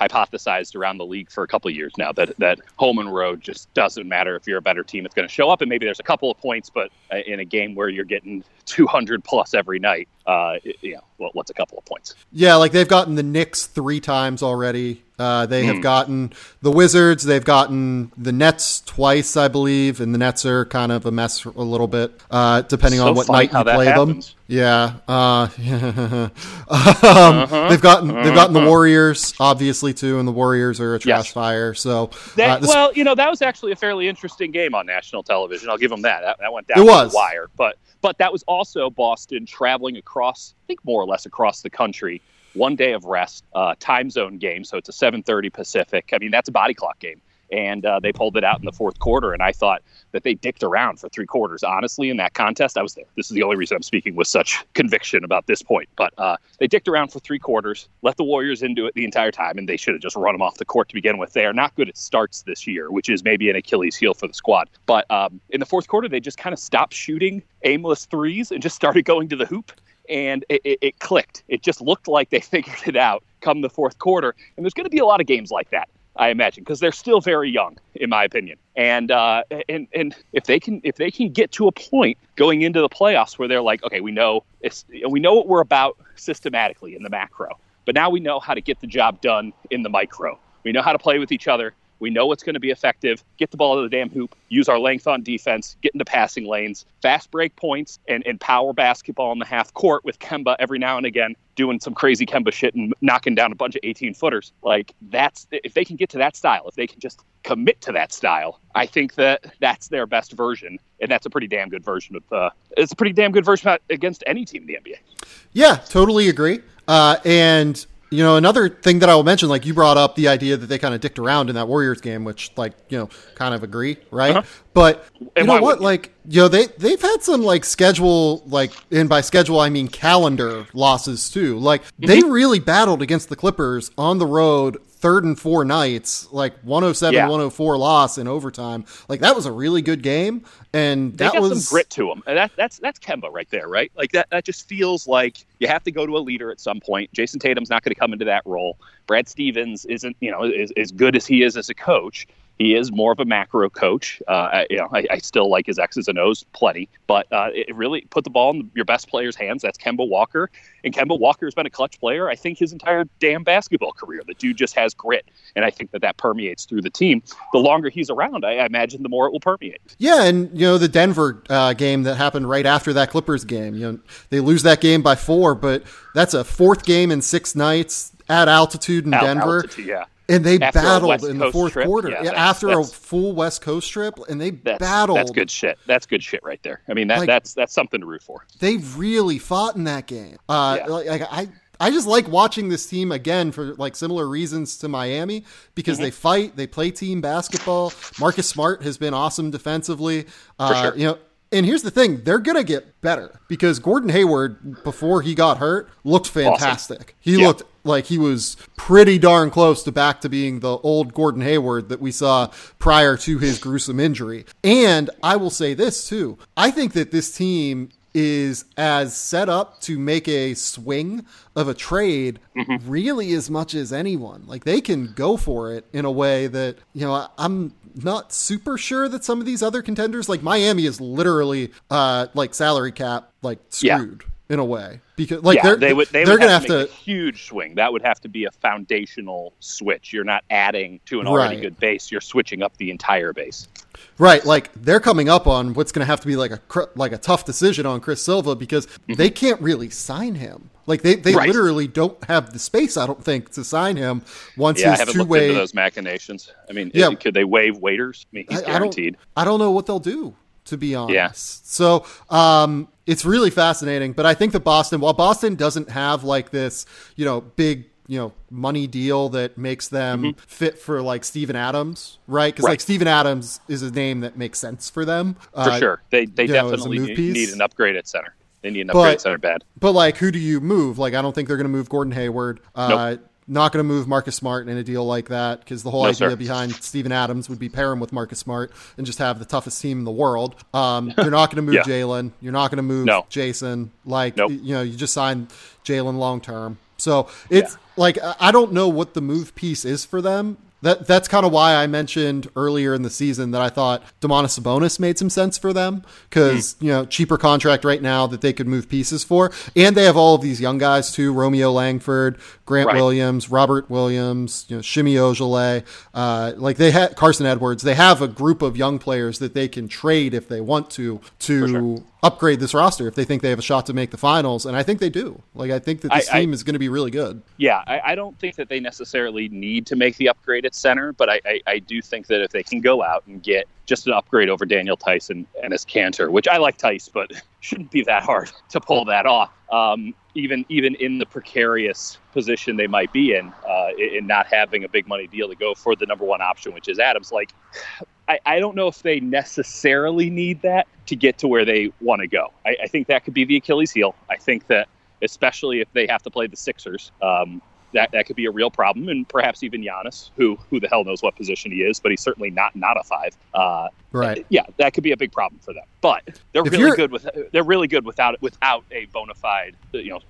S2: hypothesized around the league for a couple of years now that that home and road just doesn't matter if you're a better team. It's going to show up, and maybe there's a couple of points, but in a game where you're getting 200 plus every night, uh, you know, well, what's a couple of points?
S1: Yeah, like they've gotten the Knicks three times already. Uh, they have hmm. gotten the Wizards. They've gotten the Nets twice, I believe, and the Nets are kind of a mess a little bit, uh, depending so on what night you play happens. them. Yeah, uh, um, uh-huh. they've gotten uh-huh. they've gotten the uh-huh. Warriors, obviously too, and the Warriors are a trash yes. fire. So,
S2: that, uh, this, well, you know, that was actually a fairly interesting game on national television. I'll give them that. That, that went down it was. The wire, but but that was also Boston traveling across, I think, more or less across the country one day of rest, uh, time zone game. So it's a 7:30 Pacific. I mean, that's a body clock game, and uh, they pulled it out in the fourth quarter. And I thought that they dicked around for three quarters. Honestly, in that contest, I was there. This is the only reason I'm speaking with such conviction about this point. But uh, they dicked around for three quarters, let the Warriors into it the entire time, and they should have just run them off the court to begin with. They are not good at starts this year, which is maybe an Achilles heel for the squad. But um, in the fourth quarter, they just kind of stopped shooting aimless threes and just started going to the hoop and it, it, it, clicked. It just looked like they figured it out come the fourth quarter. And there's going to be a lot of games like that, I imagine, because they're still very young, in my opinion. And uh, and and if they can if they can get to a point going into the playoffs where they're like, okay, we know we know what we're about systematically in the macro, but now we know how to get the job done in the micro. We know how to play with each other. We know it's going to be effective. Get the ball to the damn hoop, use our length on defense, get into passing lanes, fast break points, and, and power basketball in the half court with Kemba every now and again doing some crazy Kemba shit and knocking down a bunch of 18 footers. Like, that's if they can get to that style, if they can just commit to that style, I think that that's their best version. And that's a pretty damn good version of, uh, it's a pretty damn good version against any team in the NBA.
S1: Yeah, totally agree. Uh, and you know, another thing that I will mention, like you brought up the idea that they kind of dicked around in that Warriors game, which, like, you know, kind of agree, right? Uh-huh. But you and know what? Like, you know, they they've had some like schedule, like, and by schedule I mean calendar losses too. Like, mm-hmm. they really battled against the Clippers on the road third and four nights, like 107 yeah. 104 loss in overtime. Like that was a really good game, and
S2: they
S1: that got
S2: was some grit to them. And that, that's that's Kemba right there, right? Like that that just feels like you have to go to a leader at some point. Jayson Tatum's not going to come into that role. Brad Stevens isn't, you know, as, as good as he is as a coach He is more of a macro coach. Uh, I, you know, I, I, still like his X's and O's plenty, but uh, it really put the ball in your best player's hands. That's Kemba Walker, and Kemba Walker has been a clutch player. I think his entire damn basketball career. The dude just has grit, and I think that that permeates through the team. The longer he's around, I, I imagine the more it will permeate.
S1: Yeah, and you know the Denver uh, game that happened right after that Clippers game. You know they lose that game by four, but that's a fourth game in six nights at altitude in Denver.
S2: Altitude, yeah.
S1: And they after battled in the fourth trip, quarter yeah, after a full West Coast trip, and they
S2: that's,
S1: battled.
S2: That's good shit. That's good shit right there. I mean, that, like, that's that's something to root for.
S1: They really fought in that game. Uh, yeah. like, like I I just like watching this team again for like similar reasons to Miami because mm-hmm. they fight, they play team basketball. Marcus Smart has been awesome defensively. Uh, sure. You know, and here's the thing, they're going to get better because Gordon Hayward, before he got hurt, looked fantastic. Awesome. He looked like he was pretty darn close to back to being the old Gordon Hayward that we saw prior to his gruesome injury. And I will say this too I think that this team is as set up to make a swing of a trade mm-hmm. really as much as anyone. Like they can go for it in a way that, you know, I'm not super sure that some of these other contenders, like Miami, is literally uh, like salary cap like screwed. Yeah. In a way, because like yeah, they're they would they they're would gonna have, to,
S2: have to huge swing. That would have to be a foundational switch. You're not adding to an already right. good base. You're switching up the entire base.
S1: Right, like they're coming up on what's going to have to be like a like a tough decision on Chris Silva because mm-hmm. they can't really sign him. Like they, they right. literally don't have the space, I don't think, to sign him once
S2: yeah,
S1: his
S2: I haven't looked into those machinations. I mean, yeah. could they waive Waiters? I mean, he's I, guaranteed.
S1: I don't, I don't know what they'll do, to be honest. Yeah. So um, it's really fascinating. But I think that Boston, while Boston doesn't have like this, you know, big you know money deal that makes them mm-hmm. fit for like Steven Adams, right? Because right. like Steven Adams is a name that makes sense for them
S2: for uh, sure. They they definitely know, need, need, an upgrade at center. They need an upgrade but, center bad.
S1: But like, who do you move? Like, I don't think they're going to move Gordon Hayward. Uh, nope. Not going to move Marcus Smart in a deal like that because the whole no, idea sir. behind Steven Adams would be pair him with Marcus Smart and just have the toughest team in the world. Um, you're not going to move yeah. Jalen. You're not going to move no. Jayson. Like, nope. you know, you just signed Jalen long term. So it's yeah. like I don't know what the move piece is for them that that's kind of why I mentioned earlier in the season that I thought Domantas Sabonis made some sense for them because mm. you know cheaper contract right now that they could move pieces for, and they have all of these young guys too: Romeo Langford, Grant right. Williams, Robert Williams, you know Semi Ojeleye, uh, like they had Carson Edwards. They have a group of young players that they can trade if they want to to upgrade this roster if they think they have a shot to make the finals, and I think they do. Like I think that this I, team I, is going to be really good.
S2: Yeah, I, I, don't think that they necessarily need to make the upgrade at center, but I, I, do think that if they can go out and get just an upgrade over Daniel Theis and Enes Kanter, which I like Theis, but shouldn't be that hard to pull that off. Um, even even in the precarious position they might be in, uh, in not having a big money deal to go for the number one option, which is Adams. Like I, I don't know if they necessarily need that to get to where they want to go. I, I think that could be the Achilles heel. I think that especially if they have to play the Sixers, um, that that could be a real problem, and perhaps even Giannis, who who the hell knows what position he is, but he's certainly not not a five. Uh,
S1: right.
S2: Yeah, that could be a big problem for them. But they're if really good with they're really good without without a bona fide you know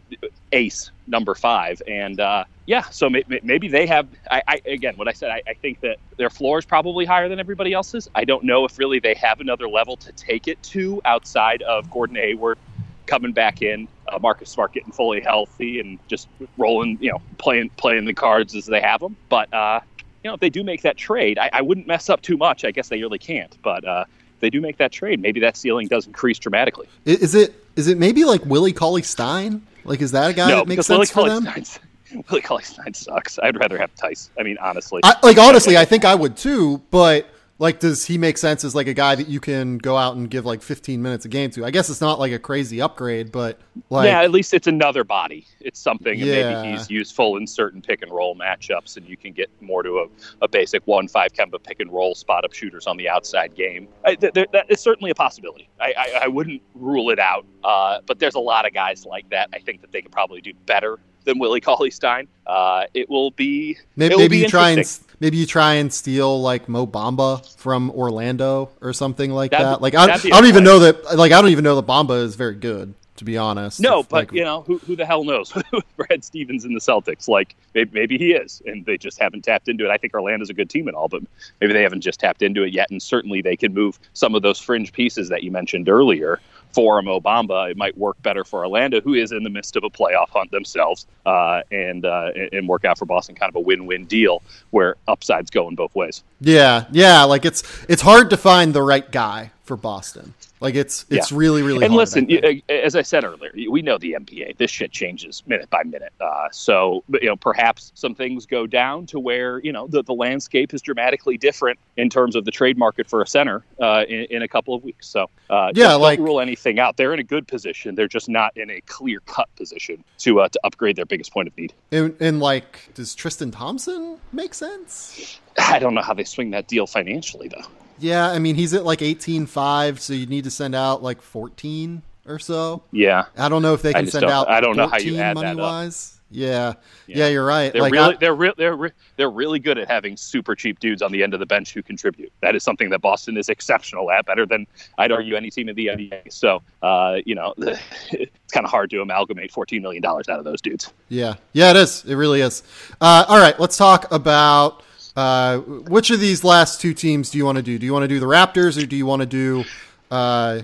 S2: ace number five, and uh, yeah, so may, maybe they have. I, I, again, what I said, I, I think that their floor is probably higher than everybody else's. I don't know if really they have another level to take it to outside of Gordon Hayward coming back in, uh, Marcus Smart getting fully healthy and just rolling, you know, playing playing the cards as they have them. But uh, you know, if they do make that trade, I, I, wouldn't mess up too much. I guess they really can't. But uh, if they do make that trade, maybe that ceiling does increase dramatically.
S1: Is it is it maybe like Willie Cauley Stein? Like, is that a guy
S2: no,
S1: that makes sense
S2: Willie
S1: for them?
S2: Stein's, Willie Cauley Stein sucks. I'd rather have Theis. I mean, honestly,
S1: I, like honestly, I think I would too. But like, does he make sense as like a guy that you can go out and give like 15 minutes a game to? I guess it's not like a crazy upgrade, but like,
S2: yeah, at least it's another body. It's something, yeah. and maybe he's useful in certain pick and roll matchups, and you can get more to a, a basic one five Kemba pick and roll spot up shooters on the outside game. I, th- th- that is certainly a possibility. I, I, I wouldn't rule it out, uh, but there's a lot of guys like that. I think that they could probably do better than Willie Cauley Stein. Uh, it will be
S1: maybe,
S2: it will maybe
S1: be
S2: you
S1: try and maybe you try and steal like Mo Bamba from Orlando or something like that'd that. Like I, I don't even know that like I don't even know that Bamba is very good to be honest.
S2: No,
S1: If,
S2: but
S1: like,
S2: you know who, who the hell knows? Brad Stevens in the Celtics, like maybe, maybe he is, and they just haven't tapped into it. I think Orlando's a good team and all, but maybe they haven't just tapped into it yet. And certainly they can move some of those fringe pieces that you mentioned earlier for Mo Bamba. It might work better for Orlando, who is in the midst of a playoff hunt themselves, uh, and uh, and work out for Boston kind of a win-win deal where upside's go in both ways.
S1: Yeah, yeah, like it's it's hard to find the right guy for Boston. Like it's it's
S2: Yeah.
S1: really really.
S2: and listen, y- as I said earlier, we know the NBA. This shit changes minute by minute. Uh, so, you know, perhaps some things go down to where you know the, the landscape is dramatically different in terms of the trade market for a center uh, in, in a couple of weeks. So, uh,
S1: Yeah,
S2: don't
S1: like-
S2: rule anything out. They're in a good position. They're just not in a clear cut position to uh, to upgrade their biggest point of need.
S1: and, and like, does Tristan Thompson make sense?
S2: I don't know how they swing that deal financially, though.
S1: Yeah, I mean he's at like eighteen five, so you need to send out like fourteen or so.
S2: Yeah,
S1: I don't know if they can send out.
S2: I don't know how you
S1: 14
S2: add that
S1: money
S2: up.
S1: wise. Yeah. yeah,
S2: Yeah.
S1: you're right.
S2: They're
S1: like
S2: really
S1: I-
S2: they're re- they're re- they're really good at having super cheap dudes on the end of the bench who contribute. That is something that Boston is exceptional at, better than I'd argue any team in the NBA. So, uh, you know, it's kind of hard to amalgamate fourteen million dollars out of those dudes.
S1: Yeah, yeah, it is. It really is. Uh, all right, let's talk about uh, which of these last two teams do you want to do? Do you want to do the Raptors or do you want to do? Uh,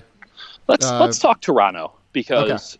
S2: Let's
S1: Uh,
S2: let's talk Toronto because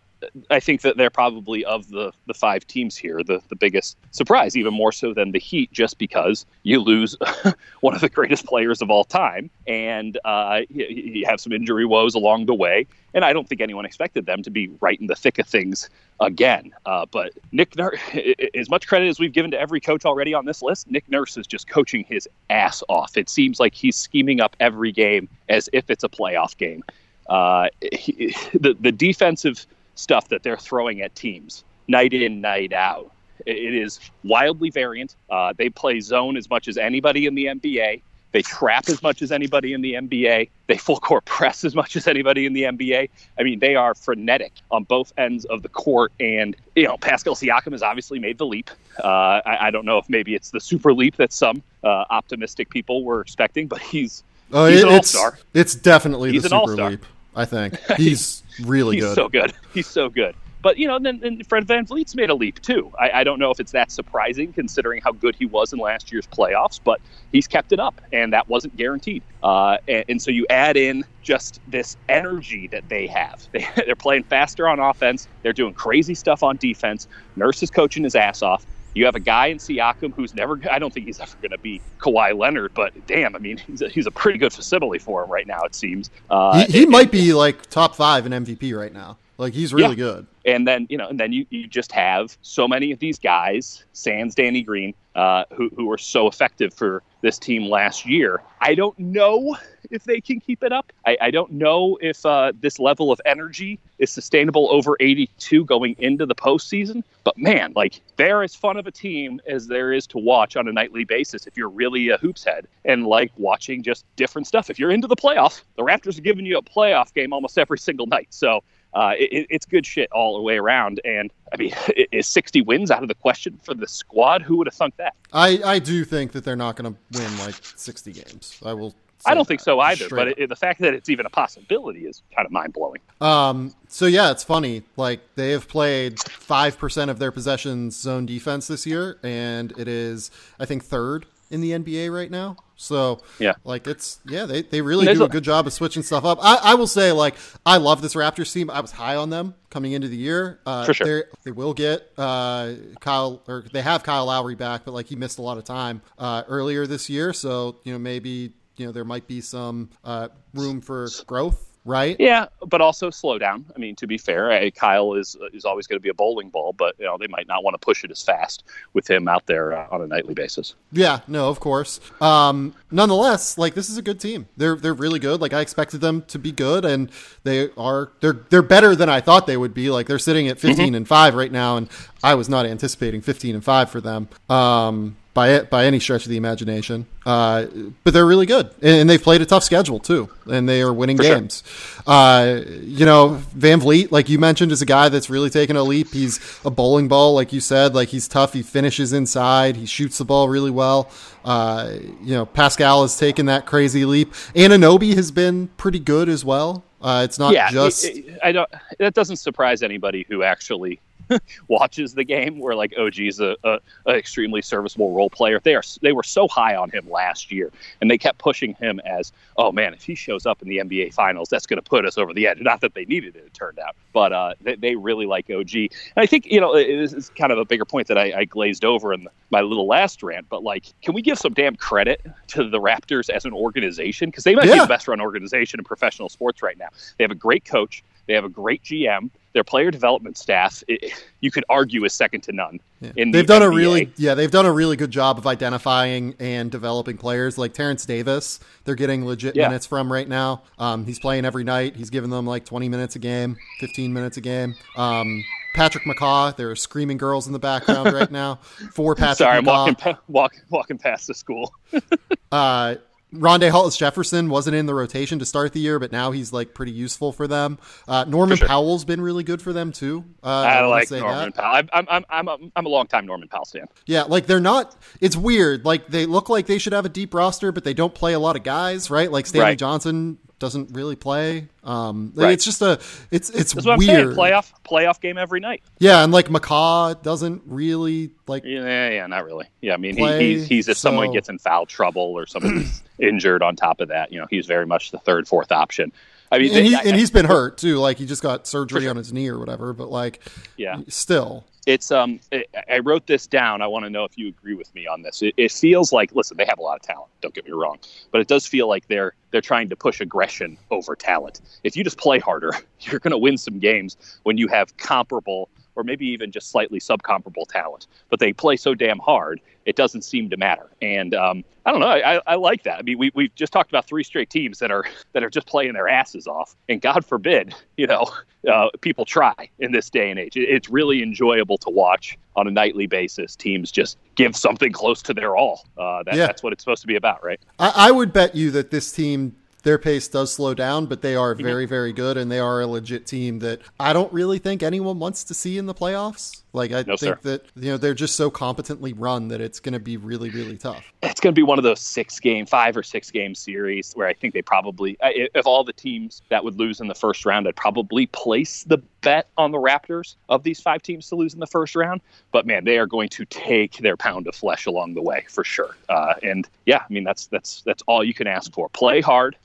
S2: I think that they're probably of the the five teams here the the biggest surprise, even more so than the Heat, just because you lose one of the greatest players of all time, and uh, you, you have some injury woes along the way. And I don't think anyone expected them to be right in the thick of things again. Uh, but Nick Nurse, as much credit as we've given to every coach already on this list, Nick Nurse is just coaching his ass off. It seems like he's scheming up every game as if it's a playoff game. Uh, he, the the defensive stuff that they're throwing at teams night in night out it is wildly variant. Uh, they play zone as much as anybody in the NBA. They trap as much as anybody in the NBA. They full court press as much as anybody in the NBA. I mean, they are frenetic on both ends of the court. And, you know, Pascal Siakam has obviously made the leap. Uh, I, I don't know if maybe it's the super leap that some uh, optimistic people were expecting, but he's
S1: oh,
S2: He's
S1: it-
S2: an
S1: it's
S2: all-star.
S1: it's definitely
S2: He's
S1: the super
S2: all-star.
S1: leap. I think he's really good.
S2: he's
S1: good.
S2: so good. He's so good. But you know, then, then Fred VanVleet's made a leap too. I, I don't know if it's that surprising considering how good he was in last year's playoffs, but he's kept it up, and that wasn't guaranteed. Uh, and, and so you add in just this energy that they have. They, they're playing faster on offense. They're doing crazy stuff on defense. Nurse is coaching his ass off. You have a guy in Siakam who's never, I don't think he's ever going to be Kawhi Leonard, but damn, I mean, he's a, he's a pretty good facility for him right now, it seems. Uh,
S1: he he might be like top five in MVP right now. Like he's really
S2: Yeah.
S1: good.
S2: and then you know, and then you, you just have so many of these guys, Sans Danny Green, uh, who who were so effective for this team last year. I don't know if they can keep it up. I, I don't know if uh, this level of energy is sustainable over 82 going into the postseason. But man, like they're as fun of a team as there is to watch on a nightly basis if you're really a hoops head and like watching just different stuff. If you're into the playoffs, the Raptors are giving you a playoff game almost every single night. So uh, it, it's good shit all the way around. And I mean, is 60 wins out of the question for the squad? Who would have thunk that?
S1: I I do think that they're not going to win like sixty games. I will.
S2: I don't think so either. But it, the fact that it's even a possibility is kind of mind blowing.
S1: Um, so yeah, it's funny. Like they have played five percent of their possessions zone defense this year, and it is I think third in the NBA right now. So
S2: Yeah.
S1: like it's yeah, they, they really
S2: There's
S1: do a
S2: a-
S1: good job of switching stuff up. I, I will say like I love this Raptors team. I was high on them coming into the year. Uh,
S2: For sure.
S1: they're- will get uh, Kyle or they have Kyle Lowry back, but like he missed a lot of time uh, earlier this year. So you know maybe you know there might be some uh, room for growth. Right.
S2: Yeah, but also slow down. I mean, to be fair, uh, Kyle is is always going to be a bowling ball, but you know they might not want to push it as fast with him out there uh, on a nightly basis.
S1: Yeah, no, of course. Um, nonetheless, like this is a good team. They're they're really good. Like I expected them to be good, and they are. They're they're better than I thought they would be. Like they're sitting at 15 and five right now, and I was not anticipating fifteen and five for them. Um, by it by any stretch of the imagination, uh, but they're really good, and, and they've played a tough schedule too, and they are winning
S2: For sure.
S1: games. Uh, you know, VanVleet, like you mentioned, is a guy that's really taken a leap. He's a bowling ball, like you said. Like he's tough. He finishes inside. He shoots the ball really well. Uh, you know, Pascal has taken that crazy leap. Anunoby has been pretty good as well. Uh, it's not
S2: yeah,
S1: just.
S2: it- it- I don't. That doesn't surprise anybody who actually watches the game. Where like OG's a, a, a extremely serviceable role player. They are. They were so high on him last year, and they kept pushing him as, oh man, if he shows up in the NBA Finals, that's going to put us over the edge. Not that they needed it, it turned out, but uh, they, they really like OG. And I think you know it- this is kind of a bigger point that I, I glazed over in my little last rant. But like, can we give some damn credit to the Raptors as an organization because they might be the best run organization in professional sports right now. They have a great coach. They have a great GM. Their player development staff, it, you could argue, is second to none.
S1: Yeah.
S2: In the
S1: they've done a really yeah they've done a really good job of identifying and developing players like Terence Davis. They're getting legit
S2: Yeah.
S1: minutes from right now. Um, he's playing every night. He's giving them like 20 minutes a game, 15 minutes a game. Um, Patrick McCaw, there are screaming girls in the background right now for Patrick
S2: Sorry, I'm
S1: McCaw.
S2: walking, pa- walk, walking past the school.
S1: Uh, Rondae Hollis Jefferson wasn't in the rotation to start the year, but now he's like pretty useful for them. Uh, Norman
S2: For sure.
S1: Powell's been really good for them too. Uh,
S2: I,
S1: wanna
S2: like
S1: say
S2: Norman
S1: that.
S2: Powell. I'm, I'm, I'm, I'm, I'm a long time Norman Powell fan.
S1: Yeah, like they're not. It's weird. Like they look like they should have a deep roster, but they don't play a lot of guys, right? Like Stanley
S2: Right.
S1: Johnson doesn't really play. Um,
S2: Right.
S1: It's just a. It's it's
S2: That's what
S1: weird.
S2: I'm saying. Playoff, playoff game every night.
S1: Yeah, and like McCaw doesn't really like.
S2: Yeah, yeah, not really. Yeah, I mean,
S1: Play,
S2: he, he's, he's if someone gets in foul trouble or somebody's injured on top of that, you know, he's very much the third, fourth option. I mean,
S1: And, he,
S2: I-
S1: and he's been hurt too. Like he just got surgery
S2: sure.
S1: on his knee or whatever. But like,
S2: yeah.
S1: still,
S2: it's um I- I wrote this down. I want to know if you agree with me on this. It, it feels like listen, they have a lot of talent. Don't get me wrong, but it does feel like they're they're trying to push aggression over talent. If you just play harder, you're going to win some games when you have comparable or maybe even just slightly subcomparable talent. But they play so damn hard, it doesn't seem to matter. And um, I don't know. I, I, like that. I mean, we we've just talked about three straight teams that are that are just playing their asses off. And God forbid, you know, uh, people try in this day and age. It, it's really enjoyable to watch on a nightly basis. Teams just give something close to their all. Uh, that,
S1: Yeah.
S2: That's what it's supposed to be about, right?
S1: I, I would bet you that this team. Their pace does slow down, but they are very, very good, and they are a legit team that I don't really think anyone wants to see in the playoffs. Like I
S2: No,
S1: think
S2: sir.
S1: that you know they're just so competently run that it's going to be really, really tough.
S2: it's going to be one of those six game, five or six game series where I think they probably, if all the teams that would lose in the first round, I'd probably place the bet on the Raptors of these five teams to lose in the first round. But man, they are going to take their pound of flesh along the way for sure. Uh, and yeah, I mean that's that's that's all you can ask for. Play hard.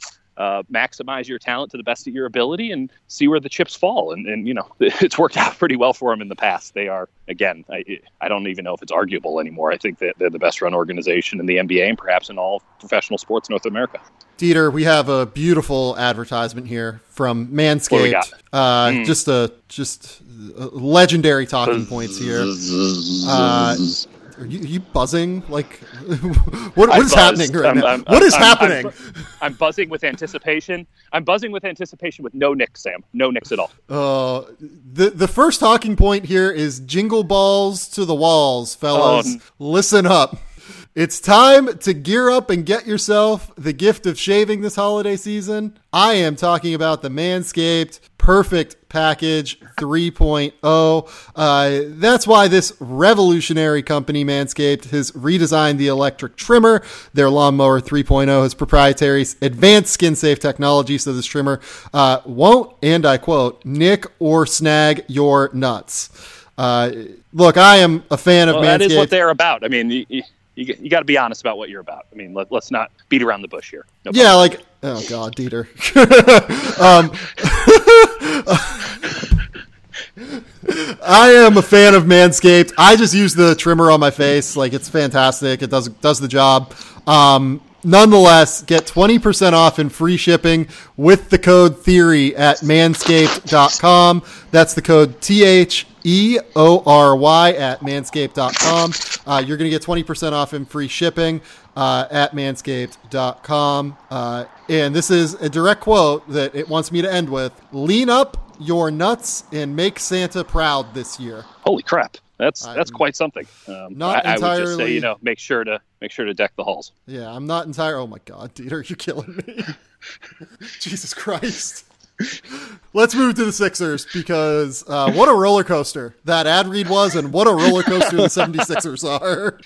S2: Uh, maximize your talent to the best of your ability and see where the chips fall. And, and you know, it's worked out pretty well for them in the past. They are, again, I, I don't even know if it's arguable anymore. I think that they're the best run organization in the NBA and perhaps in all professional sports in North America.
S1: Dieter, we have a beautiful advertisement here from
S2: What do we
S1: Manscaped. Uh,
S2: Mm.
S1: Just a just uh, legendary talking points here. Uh, Are you, you buzzing? Like, what, what
S2: buzzed.
S1: happening right
S2: I'm-
S1: now?
S2: I'm-
S1: what is
S2: I'm-
S1: happening?
S2: I'm, buzzing with anticipation. I'm buzzing with anticipation with no nicks, Sam. No nicks at all.
S1: Uh, the the first talking point here is jingle balls to the walls, fellas.
S2: N-
S1: Listen up. It's time to gear up and get yourself the gift of shaving this holiday season. I am talking about the Manscaped Perfect Package 3.0. Uh, that's why this revolutionary company, Manscaped, has redesigned the electric trimmer. Their lawnmower 3.0 has proprietary advanced skin safe technology, so this trimmer uh, won't, and I quote, nick or snag your nuts. Uh, look, I am a fan of
S2: Well,
S1: Manscaped.
S2: that is what they're about. I mean, you, you, you, you got to be honest about what you're about. I mean, let, let's not beat around the bush here. No
S1: Yeah, like oh god, Dieter. um, I am a fan of Manscaped. I just use the trimmer on my face. Like it's fantastic. It does does the job. Um, nonetheless, get 20% off and free shipping with the code theory at manscaped.com. That's the code T H E O R Y at manscaped.com. Uh, you're going to get 20% off and free shipping uh, at manscaped.com. Uh, and this is a direct quote that it wants me to end with Lean up your nuts and make Santa proud this year.
S2: Holy crap! That's
S1: I'm
S2: that's quite something. Um,
S1: not
S2: I, I would just say, you know, make sure to make sure to deck the halls.
S1: Yeah, I'm not entire. Oh my God, Dieter, you're killing me. Jesus Christ. Let's move to the Sixers because uh, what a roller coaster that ad read was, and what a roller coaster the 76ers are.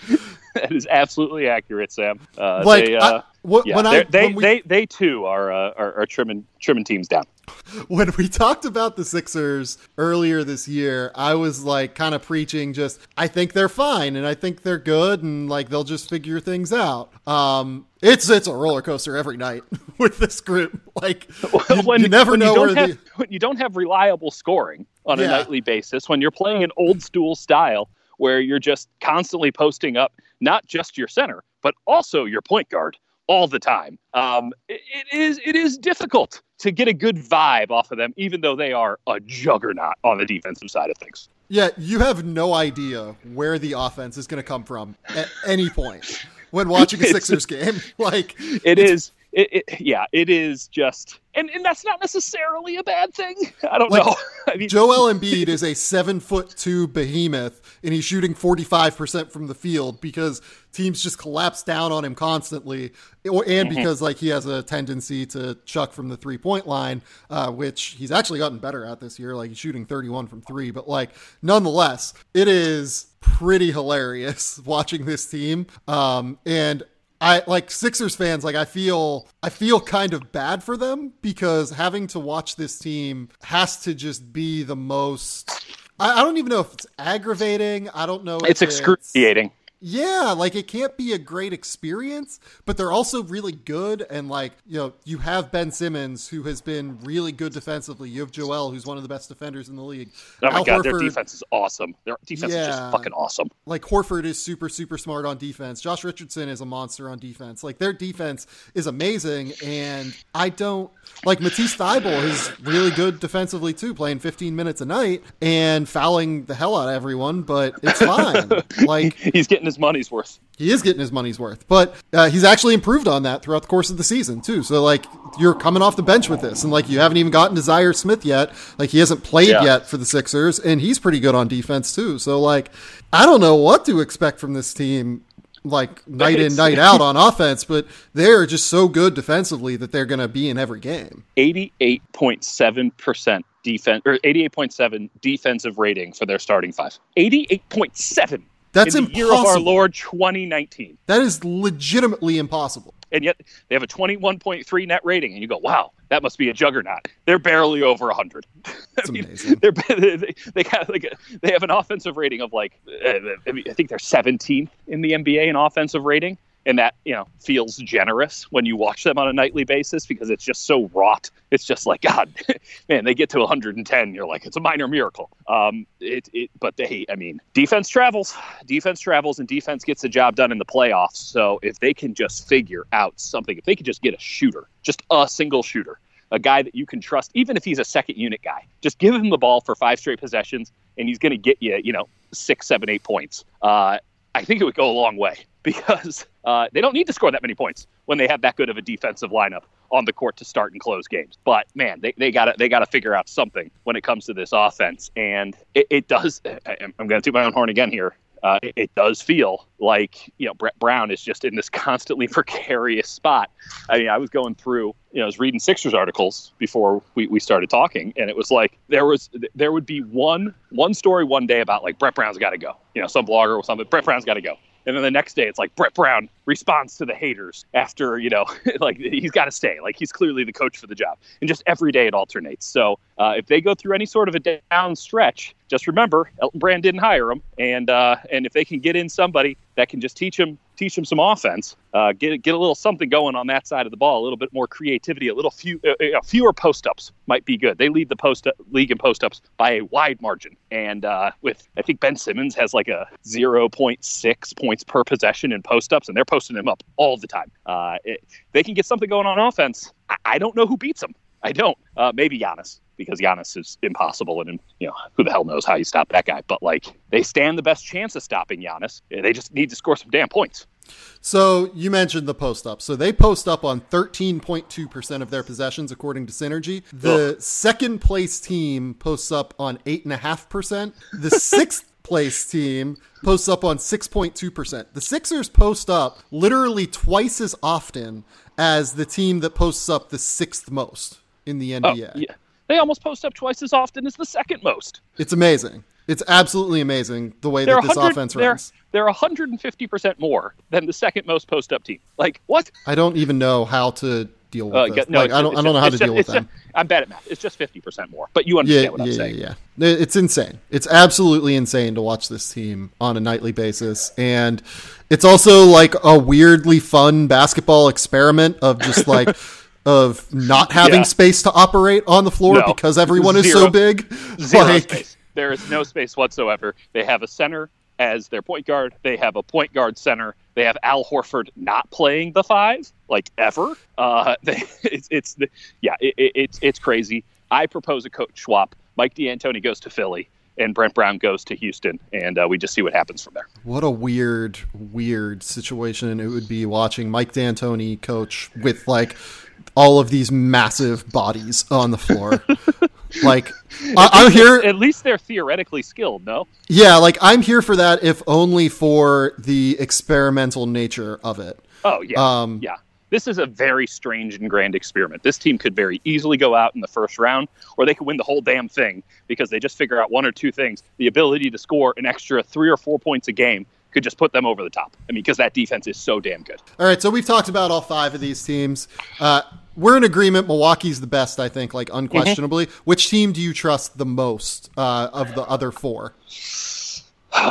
S2: that is absolutely accurate, Sam. Uh,
S1: Like,
S2: they,
S1: I-
S2: uh,
S1: wh-
S2: yeah,
S1: when I
S2: they
S1: when we-
S2: they they too are, uh, are are trimming trimming teams down.
S1: when we talked about the Sixers earlier this year, I was like kind of preaching just I think they're fine and I think they're good and like they'll just figure things out. Um it's it's a roller coaster every night with this group. Like you,
S2: when,
S1: you never know
S2: you
S1: where
S2: don't have,
S1: the
S2: when you don't have reliable scoring on a nightly basis, when you're playing an old school style where you're just constantly posting up not just your center but also your point guard all the time. Um, it, it is it is difficult to get a good vibe off of them, even though they are a juggernaut on the defensive side of things.
S1: Yeah, you have no idea where the offense is going to come from at any point when watching a Sixers game. Like
S2: It is. It, it, yeah, it is just, and, and that's not necessarily a bad thing. I don't
S1: Like,
S2: know. I mean,
S1: Joel Embiid is a seven foot two behemoth, and he's shooting 45% from the field because teams just collapse down on him constantly. Or- And
S2: Mm-hmm.
S1: because, like, he has a tendency to chuck from the three point line, uh, which he's actually gotten better at this year. Like, he's shooting 31 from three. But, like, nonetheless, it is pretty hilarious watching this team. Um, and I like Sixers fans like I feel I feel kind of bad for them because having to watch this team has to just be the most I, I don't even know if it's aggravating. I don't know if
S2: it's excruciating.
S1: Yeah, like it can't be a great experience, but they're also really good. And like, you know, you have Ben Simmons, who has been really good defensively. You have Joel, who's one of the best defenders in the league.
S2: Oh my
S1: Al
S2: god, their defense is awesome. Their defense is just fucking awesome.
S1: like Horford is super super smart on defense. Josh Richardson is a monster on defense. Like their defense is amazing, and I don't like Matisse Thybulle is really good defensively too, playing 15 minutes a night and fouling the hell out of everyone, but it's fine. like
S2: He's getting his money's worth.
S1: he is getting his money's worth, but uh, he's actually improved on that throughout the course of the season too. So like you're coming off the bench with this, and like you haven't even gotten to Zhaire Smith yet. Like he hasn't played
S2: Yeah.
S1: yet for the Sixers, and he's pretty good on defense too. So like I don't know what to expect from this team. Like night in, night out on offense, but they're just so good defensively that they're going to be in every game.
S2: 88.7% defense or 88.7 defensive rating for their starting five. 88.7.
S1: That's
S2: in the year of our. Lord 2019.
S1: That is legitimately impossible.
S2: And yet they have a 21.3 net rating and you go, "Wow, that must be a juggernaut." They're barely over 100.
S1: It's
S2: I mean,
S1: amazing.
S2: They're they, they got like a, they have an offensive rating of like uh, I, mean, I think they're 17th in the NBA in offensive rating, and that you know feels generous when you watch them on a nightly basis because it's just so wrought. It's just like God, man, they get to 110, you're like it's a minor miracle. Um, it, it but they, I mean, defense travels, defense travels, and defense gets the job done in the playoffs. So if they can just figure out something, if they could just get a shooter, just a single shooter a guy that you can trust, even if he's a second unit guy. Just give him the ball for five straight possessions, and he's going to get you, you know, six, seven, eight points. Uh, I think it would go a long way because uh, they don't need to score that many points when they have that good of a defensive lineup on the court to start and close games. But man, they, they got to they got to figure out something when it comes to this offense, and it, it does. I'm to toot my own horn again here. Uh, it, it does feel like you know Brett Brown is just in this constantly precarious spot. I mean, I was going through, you know, I was reading Sixers articles before we, we started talking, and it was like there was there would be one one story one day about like Brett Brown's got to go, you know, some blogger or something. Brett Brown's got to go, and then the next day it's like Brett Brown responds to the haters after you know, like he's got to stay, like he's clearly the coach for the job, and just every day it alternates. So uh, if they go through any sort of a down stretch, just remember Elton Brand didn't hire him, and uh, and if they can get in somebody that can just teach him teach him some offense, uh, get get a little something going on that side of the ball, a little bit more creativity, a little few uh, uh, fewer post ups might be good. They lead the post league in post ups by a wide margin, and uh, with I think Ben Simmons has like a zero point six points per possession in post ups, and they're posting him up all the time. Uh, it, they can get something going on offense. I, I don't know who beats them. I don't. Uh, maybe Giannis because Giannis is impossible, and you know who the hell knows how you stop that guy. But like they stand the best chance of stopping Giannis. They just need to score some damn points.
S1: So you mentioned the post up. So they post up on 13.2% of their possessions, according to Synergy. The second place team posts up on 8.5%. The sixth place team posts up on 6.2%. The Sixers post up literally twice as often as the team that posts up the sixth most in the
S2: Oh,
S1: NBA.
S2: yeah. They almost post up twice as often as the second most.
S1: It's amazing. It's absolutely amazing the way
S2: They're
S1: that this offense
S2: they're,
S1: runs.
S2: they're 150% more than the second most post up team. Like, what?
S1: I don't even know how to deal with
S2: Uh,
S1: this.
S2: no,
S1: like, I don't I don't know how to deal with them.
S2: just- I'm bad at math. It's just fifty percent more, but you understand
S1: Yeah,
S2: what I'm
S1: yeah,
S2: saying.
S1: yeah, yeah. It's insane. It's absolutely insane to watch this team on a nightly basis, and it's also like a weirdly fun basketball experiment of just like of not having
S2: Yeah.
S1: space to operate on the floor
S2: No.
S1: because everyone is so big.
S2: Zero
S1: Like,
S2: space. There is no space whatsoever. They have a center as their point guard. They have a point guard center. They have Al Horford not playing the five like ever. Uh, they, it's it's the, yeah, it, it, it's it's crazy. I propose a coach swap. Mike D'Antoni goes to Philly, and Brett Brown goes to Houston, and uh, we just see what happens from there.
S1: What a weird, weird situation it would be watching Mike D'Antoni coach with like all of these massive bodies on the floor. like I, I'm here.
S2: At least they're theoretically skilled. No,
S1: Yeah, like I'm here for that, if only for the experimental nature of it.
S2: Oh yeah,
S1: Um,
S2: yeah. This is a very strange and grand experiment. This team could very easily go out in the first round, or they could win the whole damn thing because they just figure out one or two things. The ability to score an extra three or four points a game could just put them over the top. I mean, because that defense is so damn good.
S1: All right, so we've talked about all five of these teams. Uh, we're in agreement. Milwaukee's the best, I think, like unquestionably. Which team do you trust the most uh, of the other four?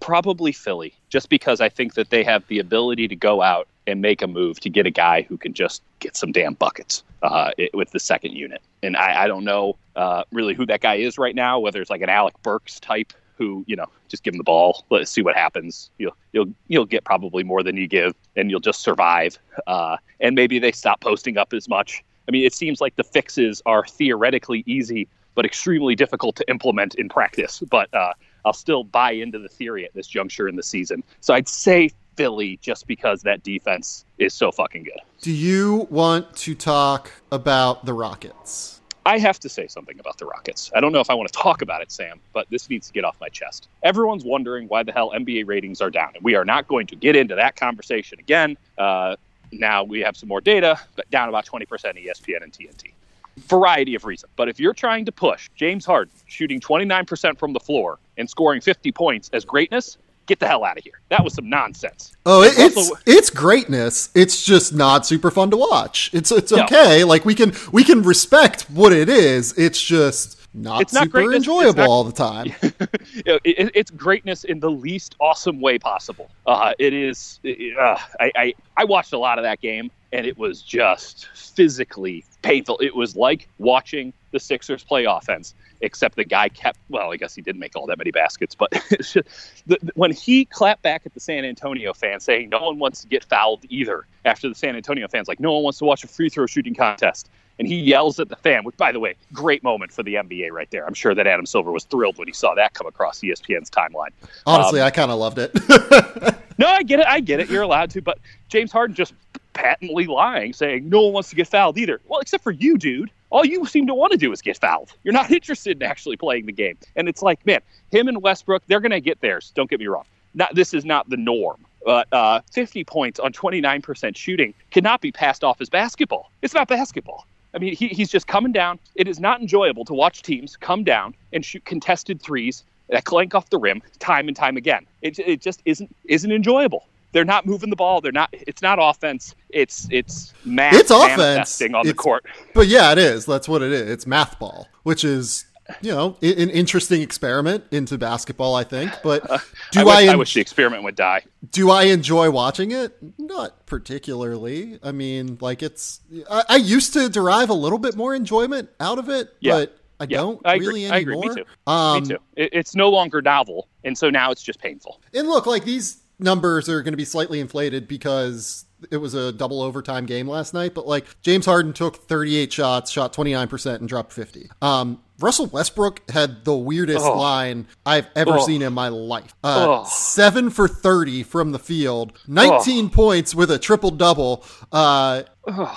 S2: Probably Philly, just because I think that they have the ability to go out and make a move to get a guy who can just get some damn buckets uh, it, with the second unit. And I, I don't know uh, really who that guy is right now, whether it's like an Alec Burks type who, you know, just give him the ball, let's see what happens. You'll you'll you'll get probably more than you give, and you'll just survive. Uh, and maybe they stop posting up as much. I mean, it seems like the fixes are theoretically easy, but extremely difficult to implement in practice. But uh, I'll still buy into the theory at this juncture in the season. So I'd say Philly just because that defense is so fucking good.
S1: Do you want to talk about the Rockets?
S2: I have to say something about the Rockets. I don't know if I want to talk about it, Sam, but this needs to get off my chest. Everyone's wondering why the hell NBA ratings are down, and we are not going to get into that conversation again. Uh, now we have some more data, but down about 20% ESPN and TNT. Variety of reasons. But if you're trying to push James Harden shooting 29% from the floor and scoring 50 points as greatness, get the hell out of here. That was some nonsense.
S1: Oh, it, it's it's greatness. It's just not super fun to watch. It's it's
S2: No.
S1: okay. Like we can we can respect what it is. It's just not
S2: It's not
S1: super
S2: greatness. It's
S1: enjoyable
S2: not-
S1: all the time.
S2: it, it- it's greatness in the least awesome way possible. Uh, it is. uh, I, I I watched a lot of that game, and it was just physically painful. It was like watching the Sixers play offense, except the guy kept. Well, I guess he didn't make all that many baskets, but it's just, the, when he clapped back at the San Antonio fans, saying no one wants to get fouled either. After the San Antonio fans, like no one wants to watch a free throw shooting contest. And he yells at the fan, which, by the way, great moment for the NBA right there. I'm sure that Adam Silver was thrilled when he saw that come across ESPN's timeline.
S1: Honestly,
S2: Um,
S1: I kind of loved it.
S2: No, I get it. I get it. You're allowed to. But James Harden just patently lying, saying no one wants to get fouled either. Well, except for you, dude. All you seem to want to do is get fouled. You're not interested in actually playing the game. And it's like, man, him and Westbrook, they're going to get theirs. Don't get me wrong. Not, this is not the norm. But uh, 50 points on 29% shooting cannot be passed off as basketball. It's not basketball. I mean, he, he's just coming down. It is not enjoyable to watch teams come down and shoot contested threes that clank off the rim time and time again. It, it just isn't isn't enjoyable. They're not moving the ball. They're not. It's not offense. It's it's math
S1: It's offense.
S2: on the court.
S1: but yeah, it is. That's what it is. It's math ball, which is you know an interesting experiment into basketball. I think. But do
S2: I, wish,
S1: I,
S2: I wish the experiment would die.
S1: do I enjoy watching it? Not particularly. I mean, like it's. I, I used to derive a little bit more enjoyment out of it,
S2: Yeah.
S1: but I
S2: Yeah,
S1: don't
S2: I agree.
S1: really
S2: I agree.
S1: anymore.
S2: Me too.
S1: Um,
S2: Me too. It, it's no longer novel, and so now it's just painful.
S1: And look, like these numbers are going to be slightly inflated because it was a double overtime game last night. But like James Harden took 38 shots, shot 29%, and dropped 50. Um, Russell Westbrook had the weirdest
S2: Oh.
S1: line I've ever
S2: Oh.
S1: seen in my life. Uh,
S2: Oh.
S1: Seven for 30 from the field, 19 points with a triple double, uh,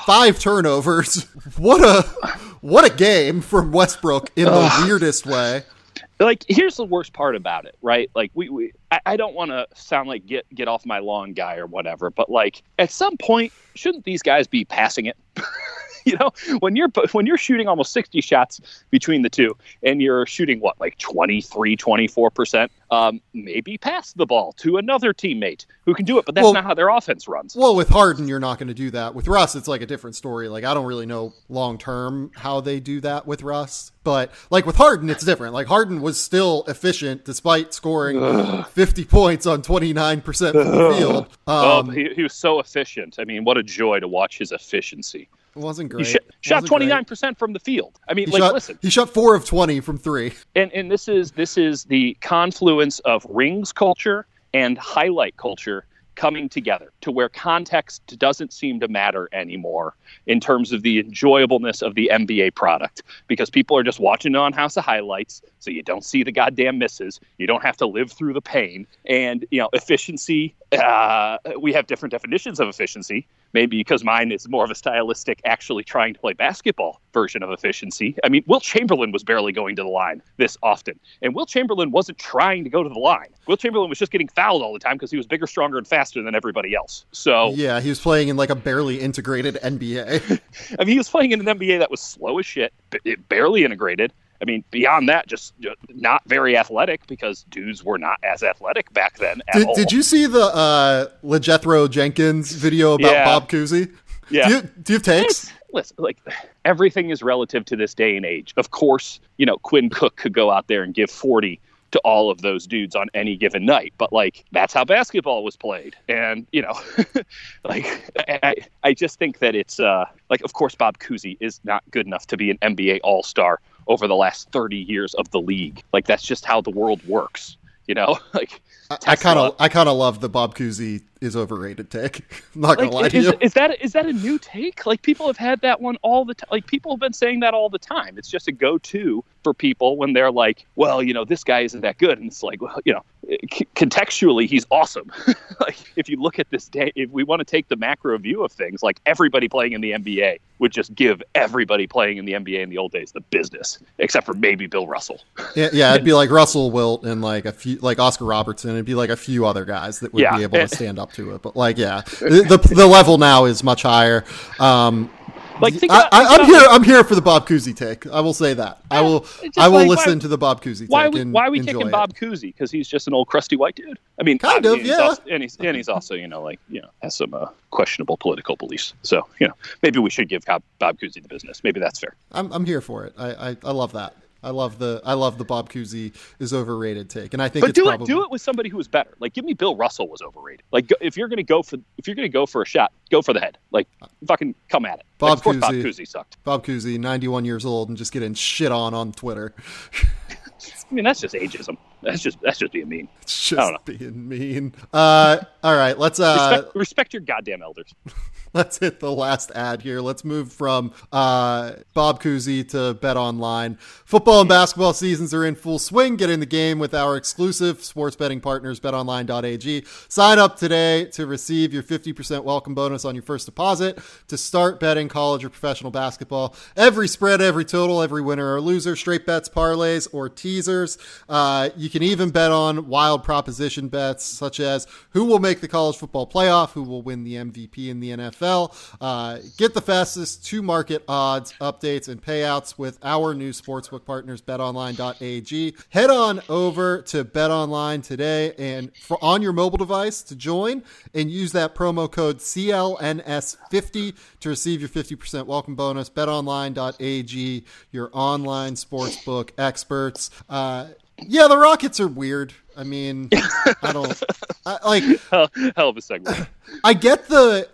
S1: five turnovers. What a what a game from Westbrook in the weirdest way.
S2: Like here's the worst part about it right? Like we, we i, I don't want to sound like get get off my lawn guy or whatever but like at some point shouldn't these guys be passing it you know, when you're when you're shooting almost 60 shots between the two and you're shooting what like 23, 24%, um, maybe pass the ball to another teammate who can do it, but that's well, not how their offense runs.
S1: Well, with Harden, you're not going to do that. With Russ, it's like a different story. Like I don't really know long term how they do that with Russ, but like with Harden, it's different. Like Harden was still efficient despite scoring Ugh. 50 points on 29% from the field.
S2: Oh, um, oh, he, he was so efficient. I mean, what a joy to watch his efficiency.
S1: It wasn't great.
S2: He sh- shot twenty nine percent from the field. I mean,
S1: he
S2: like,
S1: shot,
S2: listen,
S1: he shot four of twenty from three.
S2: And and this is this is the confluence of rings culture and highlight culture coming together to where context doesn't seem to matter anymore in terms of the enjoyableness of the NBA product because people are just watching on House of Highlights so you don't see the goddamn misses you don't have to live through the pain and you know efficiency uh, we have different definitions of efficiency maybe because mine is more of a stylistic actually trying to play basketball version of efficiency. I mean Wilt Chamberlain was barely going to the line this often. And Wilt Chamberlain wasn't trying to go to the line. Wilt Chamberlain was just getting fouled all the time because he was bigger stronger and faster than everybody else. So
S1: yeah he was playing in like a barely integrated nba
S2: i mean he was playing in an nba that was slow as shit barely integrated I mean, beyond that, just, not very athletic because dudes were not as athletic back then.
S1: did, did, you see the uh, LeJethro Jenkins video about yeah. Bob Cousy?
S2: Yeah.
S1: Do you, do you have takes?
S2: Listen, like everything is relative to this day and age. Of course, you know Quinn Cook could go out there and give forty to all of those dudes on any given night. But like that's how basketball was played, and you know, like I, I just think that it's uh, like of course Bob Cousy is not good enough to be an NBA All Star over the last thirty years of the league. Like that's just how the world works. You know, like
S1: I kind of I kind of love the Bob Cousy is overrated take. I'm not gonna lie to
S2: is,
S1: you.
S2: Is that is that a new take? Like people have had that one all the time. Like people have been saying that all the time. It's just a go-to for people when they're like, well, you know, this guy isn't that good, and it's like, well, you know, c- contextually, he's awesome. like if you look at this day, if we want to take the macro view of things, like everybody playing in the NBA would just give everybody playing in the NBA in the old days the business, except for maybe Bill Russell.
S1: yeah, yeah, it'd be like Russell Wilt and like a few, like Oscar Robertson. It'd be like a few other guys that would yeah, be able to eh, stand up to it. But like, yeah, the the level now is much higher. Um, like about, I, am here. I'm here for the Bob Cousy take. I will say that. Yeah, I will. I will like, listen why, to the Bob Cousy.
S2: Why?
S1: We,
S2: why are we taking it. Bob Cousy? Because he's just an old crusty white dude. I mean,
S1: kind of. Yeah.
S2: Also, and he's and he's also you know like you know has some uh, questionable political beliefs. So you know maybe we should give Bob, Bob Cousy the business. Maybe that's fair.
S1: I'm I'm here for it. I I, I love that. I love the I love the Bob Cousy is overrated take, and I think
S2: but do
S1: probably...
S2: it do it with somebody who is better. Like give me Bill Russell was overrated. Like if you're gonna go for if you're gonna go for a shot, go for the head. Like fucking come at it.
S1: Bob
S2: like,
S1: Cousy,
S2: Bob Cousy sucked.
S1: Bob Cousy, 91 years old, and just getting shit on on Twitter.
S2: I mean, that's just ageism. That's just that's just being mean.
S1: It's just being mean. Uh, all right, let's uh,
S2: respect, respect your goddamn elders.
S1: let's hit the last ad here. Let's move from uh, Bob Cousy to Bet Online. Football and basketball seasons are in full swing. Get in the game with our exclusive sports betting partners, betonline.ag. Sign up today to receive your 50% welcome bonus on your first deposit to start betting college or professional basketball. Every spread, every total, every winner or loser, straight bets, parlays, or teasers. Uh, you can even bet on wild proposition bets such as who will make the college football playoff, who will win the MVP in the NFL. Uh, get the fastest to market odds, updates, and payouts with our new sportsbook partners, betonline.ag. Head on over to betonline today and for, on your mobile device to join and use that promo code CLNS50 to receive your 50% welcome bonus. Betonline.ag, your online sportsbook experts. Uh, yeah, the Rockets are weird. I mean, I don't I, like
S2: hell, hell of a segment.
S1: I get the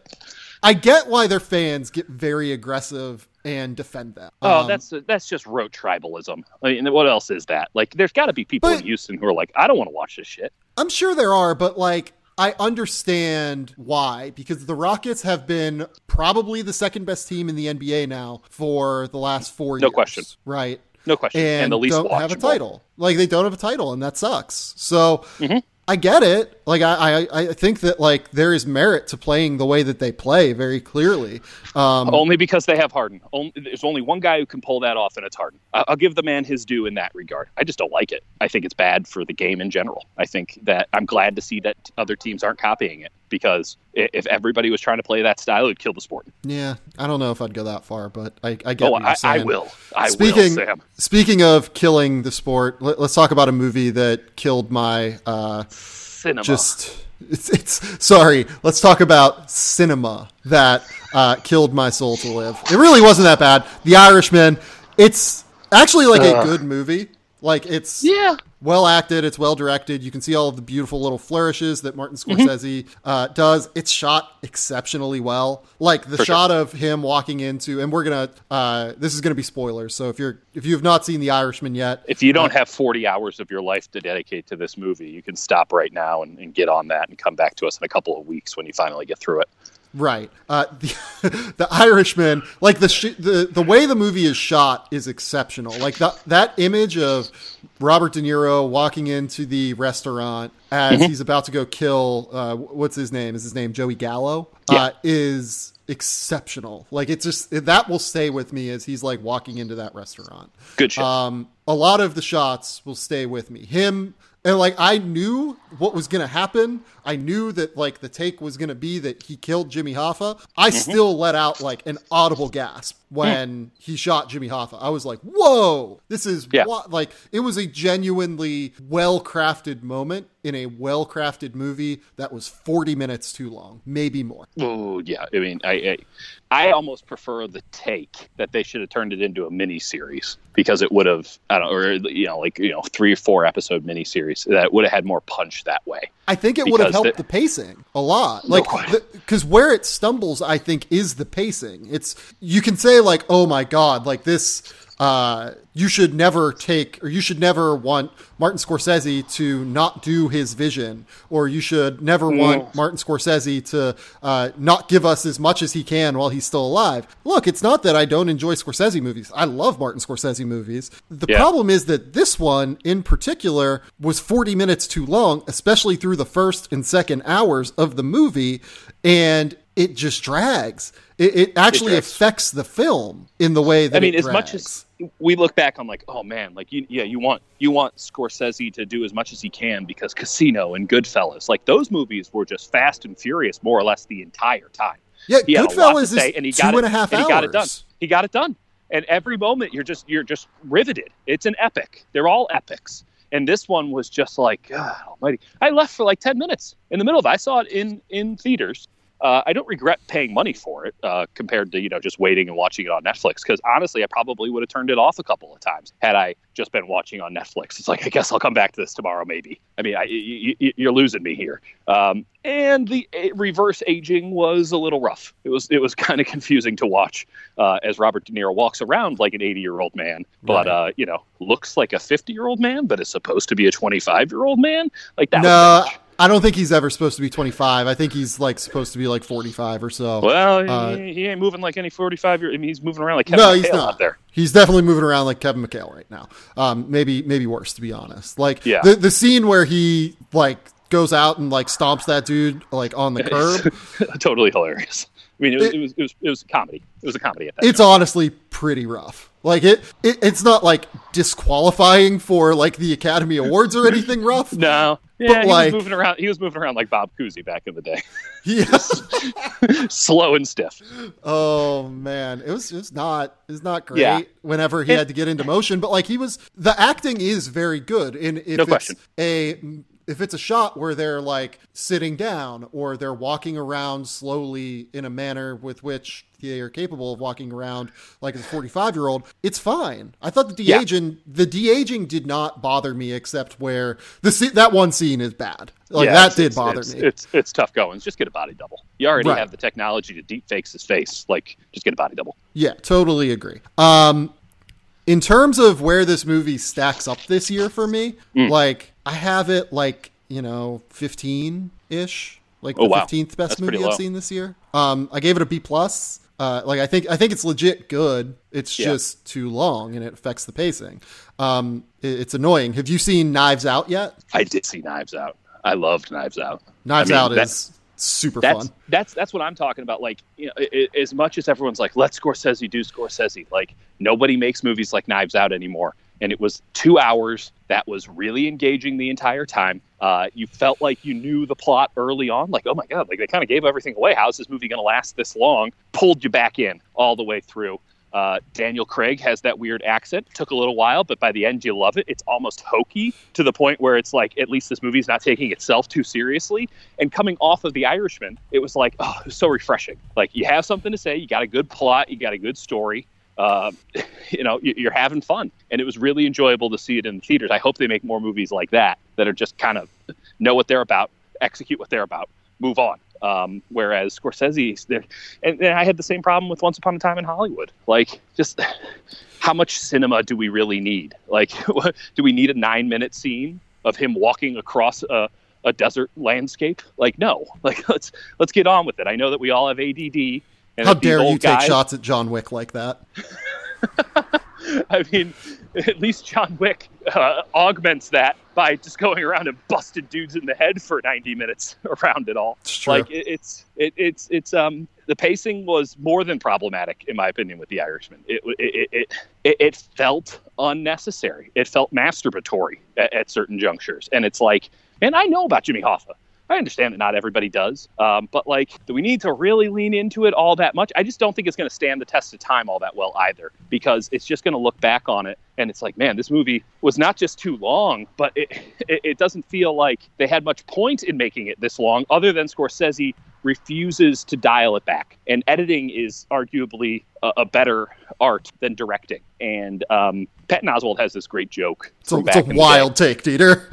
S1: I get why their fans get very aggressive and defend them.
S2: Oh, um, that's that's just rote tribalism. I mean, what else is that? Like, there's got to be people but, in Houston who are like, I don't want to watch this shit.
S1: I'm sure there are, but like, I understand why because the Rockets have been probably the second best team in the NBA now for the last four
S2: no
S1: years.
S2: No question.
S1: Right.
S2: No question.
S1: And,
S2: and the least
S1: don't
S2: watchable.
S1: have a title. Like they don't have a title, and that sucks. So mm-hmm. I get it. Like I, I, I think that like there is merit to playing the way that they play very clearly.
S2: Um, only because they have Harden. Only, there's only one guy who can pull that off, and it's Harden. I, I'll give the man his due in that regard. I just don't like it. I think it's bad for the game in general. I think that I'm glad to see that other teams aren't copying it. because if everybody was trying to play that style, it would kill the sport.
S1: Yeah, I don't know if I'd go that far, but I, I get
S2: Oh,
S1: what you're
S2: I,
S1: saying.
S2: I will. I
S1: speaking,
S2: will, Sam.
S1: Speaking of killing the sport, let, us talk about a movie that killed my uh,
S2: Cinema.
S1: just. It's, it's sorry. Let's talk about cinema that uh, killed my soul to live. It really wasn't that bad. The Irishman. It's actually like a good movie. Like it's
S2: yeah.
S1: well acted. It's well directed. You can see all of the beautiful little flourishes that Martin
S2: Mm-hmm.
S1: Scorsese uh, does. It's shot exceptionally well. Like the
S2: For sure.
S1: shot of him walking into, and we're gonna. Uh, this is gonna be spoilers. So if you're if you have not seen The Irishman yet,
S2: If you don't have 40 hours of your life to dedicate to this movie, you can stop right now and, and get on that and come back to us in a couple of weeks when you finally get through it.
S1: Right. Uh, the, the Irishman, like the, sh- the the way the movie is shot is exceptional. Like that that image of Robert De Niro walking into the restaurant as
S2: Mm-hmm.
S1: he's about to go kill uh, what's his name? Is his name Joey Gallo?
S2: Yeah.
S1: Uh, is exceptional. Like it's just that will stay with me as he's like walking into that restaurant.
S2: Good shit.
S1: Um, a lot of the shots will stay with me. Him and like I knew what was gonna happen. I knew that like the take was gonna be that he killed Jimmy Hoffa. I mm-hmm. still let out like an audible gasp when he shot Jimmy Hoffa. I was like, "Whoa, this is
S2: Yeah.
S1: what?" Like it was a genuinely well crafted moment in a well crafted movie that was forty minutes too long, maybe more.
S2: Oh yeah, I mean, I, I I almost prefer the take that they should have turned it into a mini series because it would have I don't or you know like you know three or four episode mini series that would have had more punch that way.
S1: I think it would have helped
S2: the-
S1: the, pacing a lot. Like, because where it stumbles, I think, is the pacing. It's you can say like, "Oh my god!" Like this, uh, you should never take, or you should never want Martin Scorsese to not do his vision, or you should never want Martin Scorsese to uh, not give us as much as he can while he's still alive. Look, it's not that I don't enjoy Scorsese movies. I love Martin Scorsese movies. The
S2: Yeah.
S1: problem is that this one in particular was 40 minutes too long, especially through the first and second hours of the movie, and it just drags. It, it actually
S2: drags.
S1: affects the film in the way that
S2: I mean,
S1: it
S2: as much as we look back, I'm like, oh man, like you, yeah, you want you want Scorsese to do as much as he can because Casino and Goodfellas, like those movies were just fast and furious more or less the entire time.
S1: yeah,
S2: He had a lot to
S1: Goodfellas is
S2: say, and he
S1: two
S2: got
S1: and
S2: it,
S1: a half
S2: and
S1: hours.
S2: he got it done. He got it done. And every moment you're just you're just riveted. It's an epic. They're all epics. And this one was just like, God almighty. I left for like 10 minutes in the middle of it. I saw it in, in theaters. Uh, I don't regret paying money for it uh, compared to, you know, just waiting and watching it on Netflix. Because honestly, I probably would have turned it off a couple of times had I just been watching on Netflix. It's like, I guess I'll come back to this tomorrow, maybe. I mean, I, you, you're losing me here. Um, and the reverse aging was a little rough. It was it was kind of confusing to watch uh, as Robert De Niro walks around like an 80 year old man, but
S1: Right.
S2: uh, you know looks like a 50 year old man, but is supposed to be a 25 year old man. Like that.
S1: No,
S2: was a bitch.
S1: I don't think he's ever supposed to be 25. I think he's like supposed to be like 45 or so.
S2: Well,
S1: Uh,
S2: he, he ain't moving like any 45 year. I mean, he's moving around like Kevin
S1: no, he's
S2: McHale
S1: not.
S2: out there.
S1: He's definitely moving around like Kevin McHale right now. Um, maybe maybe worse to be honest. Like
S2: Yeah.
S1: the the scene where he like goes out and like stomps that dude like on the curb.
S2: totally hilarious. I mean, it was
S1: It-
S2: it, was it was it was a comedy. It was a comedy at that.
S1: it's honestly pretty rough. Like it, it it's not like disqualifying for like the Academy Awards or anything rough.
S2: no, yeah,
S1: But,
S2: he
S1: like-
S2: was moving around. He was moving around like Bob Cousy back in the day,
S1: Yeah.
S2: slow and stiff.
S1: Oh man, it was just not it's not great
S2: Yeah.
S1: whenever he
S2: It-
S1: had to get into motion, but like he was the acting is very good and if
S2: No
S1: it's
S2: question.
S1: a if it's a shot where they're like sitting down or they're walking around slowly in a manner with which they are capable of walking around like a 45 year old, it's fine. I thought the de
S2: Yeah.
S1: aging the de aging did not bother me except where the that one scene is bad. Like
S2: Yeah,
S1: that did bother
S2: it's,
S1: me.
S2: It's it's tough going. Just get a body double. You already
S1: Right.
S2: have the technology to deep fakes his face. Like, just get a body double.
S1: Yeah, totally agree. Um, in terms of where this movie stacks up this year for me,
S2: Mm.
S1: like I have it like you know fifteen ish, like the
S2: Oh, wow.
S1: fifteenth best
S2: That's
S1: movie I've seen this year. Um, I gave it a B plus. Uh, like I think I think it's legit good. It's
S2: Yeah.
S1: just too long and it affects the pacing. Um, it- it's annoying. Have you seen Knives Out yet?
S2: I did see Knives Out. I loved Knives Out.
S1: Knives
S2: I mean,
S1: Out is super
S2: That's
S1: fun.
S2: that's that's what I'm talking about. Like, you know, i i- as much as everyone's like, "Let Scorsese do Scorsese," like nobody makes movies like Knives Out anymore. And it was two hours that was really engaging the entire time. Uh, you felt like you knew the plot early on, like, oh my God, like they kind of gave everything away. How is this movie going to last this long? Pulled you back in all the way through. Uh, Daniel Craig has that weird accent. Took a little while, but by the end, you love it. It's almost hokey to the point where it's like, at least this movie's not taking itself too seriously. And coming off of The Irishman, it was like, oh, was so refreshing. Like, you have something to say, you got a good plot, you got a good story. Uh, you know, you're having fun, and it was really enjoyable to see it in the theaters. I hope they make more movies like that that are just kind of know what they're about, execute what they're about, move on. Um, whereas Scorsese, and, and I had the same problem with Once Upon a Time in Hollywood. Like, just how much cinema do we really need? Like, do we need a nine-minute scene of him walking across a, a desert landscape? Like, no. Like, let's let's get on with it. I know that we all have ADD.
S1: And How dare you take shots at John Wick like that?
S2: I mean, at least John Wick uh, augments that by just going around and busting dudes in the head for 90 minutes around it all.
S1: It's
S2: like it, it's it, it's it's um the pacing was more than problematic in my opinion with The Irishman. It it it it, it felt unnecessary. It felt masturbatory at, at certain junctures, and it's like, and I know about Jimmy Hoffa. I understand that not everybody does, um, but like, do we need to really lean into it all that much? I just don't think it's going to stand the test of time all that well either, because it's just going to look back on it and it's like, man, this movie was not just too long, but it, it, it doesn't feel like they had much point in making it this long, other than Scorsese refuses to dial it back. And editing is arguably a, a better art than directing. And um, Patton Oswalt has this great joke.
S1: It's a, it's a wild take, Dieter.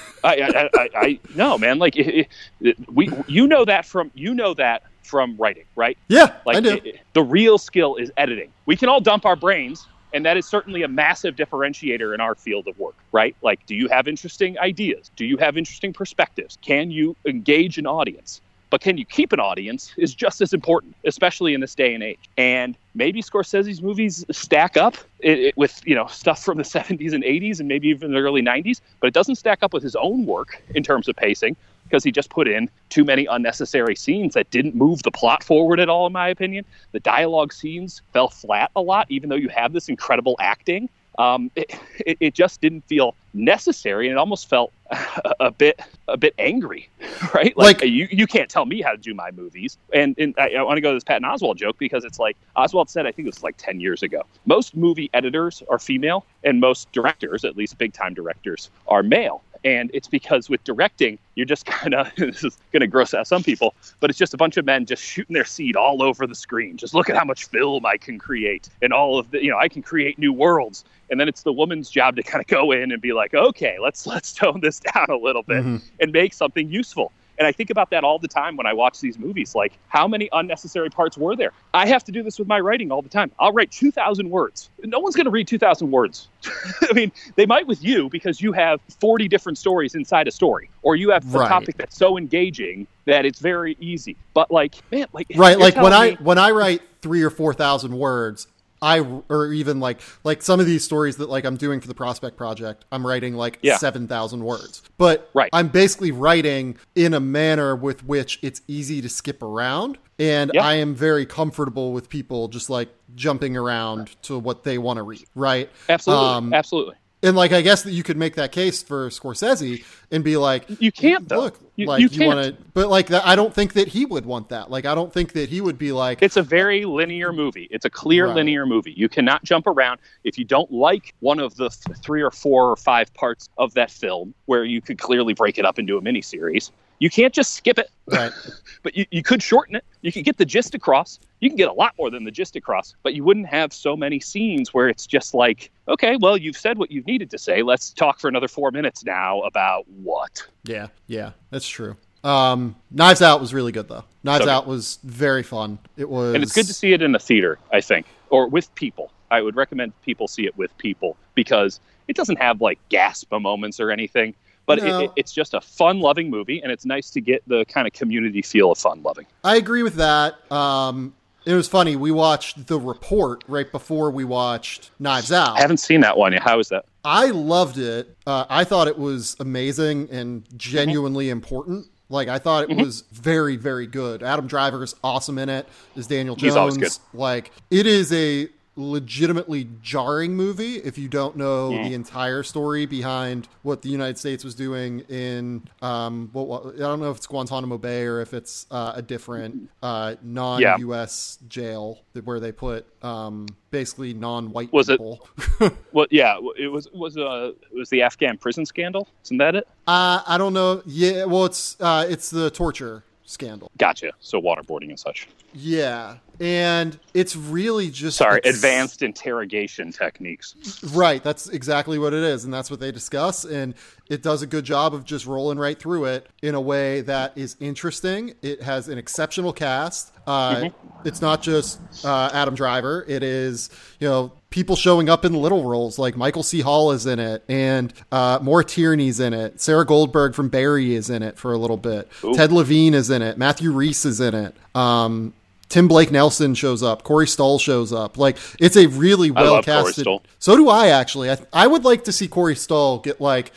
S2: I, I, I, I no man, like it, it, we, you know that from you know that from writing, right?
S1: Yeah,
S2: like
S1: I do.
S2: the real skill is editing. We can all dump our brains, and that is certainly a massive differentiator in our field of work, right? Like, do you have interesting ideas? Do you have interesting perspectives? Can you engage an audience? But can you keep an audience is just as important, especially in this day and age. And maybe Scorsese's movies stack up it, it, with you know stuff from the 70s and 80s and maybe even the early 90s, but it doesn't stack up with his own work in terms of pacing because he just put in too many unnecessary scenes that didn't move the plot forward at all, in my opinion. The dialogue scenes fell flat a lot, even though you have this incredible acting um, it, it, it, just didn't feel necessary, and it almost felt a, a bit a bit angry, right? Like, like, you, you can't tell me how to do my movies. And, and I, I want to go to this Patton Oswalt joke because it's like Oswalt said, I think it was like ten years ago. Most movie editors are female, and most directors, at least big time directors, are male. And it's because with directing, you're just kind of, this is going to gross out some people, but it's just a bunch of men just shooting their seed all over the screen. Just look at how much film I can create and all of the, you know, I can create new worlds. And then it's the woman's job to kind of go in and be like, okay, let's, let's tone this down a little bit mm-hmm. and make something useful. And I think about that all the time when I watch these movies. Like, how many unnecessary parts were there? I have to do this with my writing all the time. I'll write 2,000 words. No one's going to read 2,000 words. I mean, they might with you because you have 40 different stories inside a story, or you have a right. topic that's so engaging that it's very easy. But like, man, like,
S1: right, like when me- I when I write three or four thousand words, I or even like like some of these stories that like I'm doing for the prospect project, I'm writing like yeah. seven thousand words. But
S2: right.
S1: I'm basically writing in a manner with which it's easy to skip around. And I am very comfortable with people just like jumping around to what they want to read. Right.
S2: Absolutely. Um, Absolutely
S1: and like I guess that you could make that case for Scorsese and be like,
S2: you can't though.
S1: look you, like you, you want to, but like that. I don't think that he would want that. Like I don't think that he would be like.
S2: It's a very linear movie. It's a clear right. linear movie. You cannot jump around if you don't like one of the th- three or four or five parts of that film where you could clearly break it up into a miniseries. You can't just skip it.
S1: Right.
S2: but you, you could shorten it. You could get the gist across. You can get a lot more than the gist across, but you wouldn't have so many scenes where it's just like, okay, well, you've said what you've needed to say. Let's talk for another four minutes now about what.
S1: Yeah, yeah, that's true. Um, Knives Out was really good though. Knives Out was very fun. It was,
S2: and it's good to see it in a theater. I think, or with people. I would recommend people see it with people because it doesn't have like gasp moments or anything but no. it, it's just a fun loving movie and it's nice to get the kind of community feel of fun loving
S1: i agree with that um, it was funny we watched the report right before we watched knives out
S2: i haven't seen that one yet how was that
S1: i loved it uh, i thought it was amazing and genuinely mm-hmm. important like I thought it mm-hmm. was very, very good. Adam Driver is awesome in it. Is Daniel Jones?
S2: He's always good.
S1: Like it is a legitimately jarring movie if you don't know
S2: Yeah.
S1: the entire story behind what the United States was doing in um what, what I don't know if it's Guantanamo Bay or if it's uh, a different uh non-US jail where they put um basically non-white
S2: Was it-
S1: people.
S2: Well, yeah, it was was uh it was the Afghan prison scandal. Isn't that it?
S1: uh I don't know. Yeah, well it's uh it's the torture scandal.
S2: Gotcha. So waterboarding and such.
S1: Yeah. And it's really just
S2: Sorry, advanced interrogation techniques.
S1: Right, that's exactly what it is, and that's what they discuss. And it does a good job of just rolling right through it in a way that is interesting. It has an exceptional cast. Uh, It's not just uh, Adam Driver. It is you know people showing up in little roles like Michael C. Hall is in it, and uh, Maura Tierney's in it. Sarah Goldberg from Barry is in it for a little bit. Ted Levine is in it. Matthew Rhys is in it. Um, Tim Blake Nelson shows up. Corey Stoll shows up. Like it's a really well casted. So do I actually. I, I would like to see Corey Stoll get like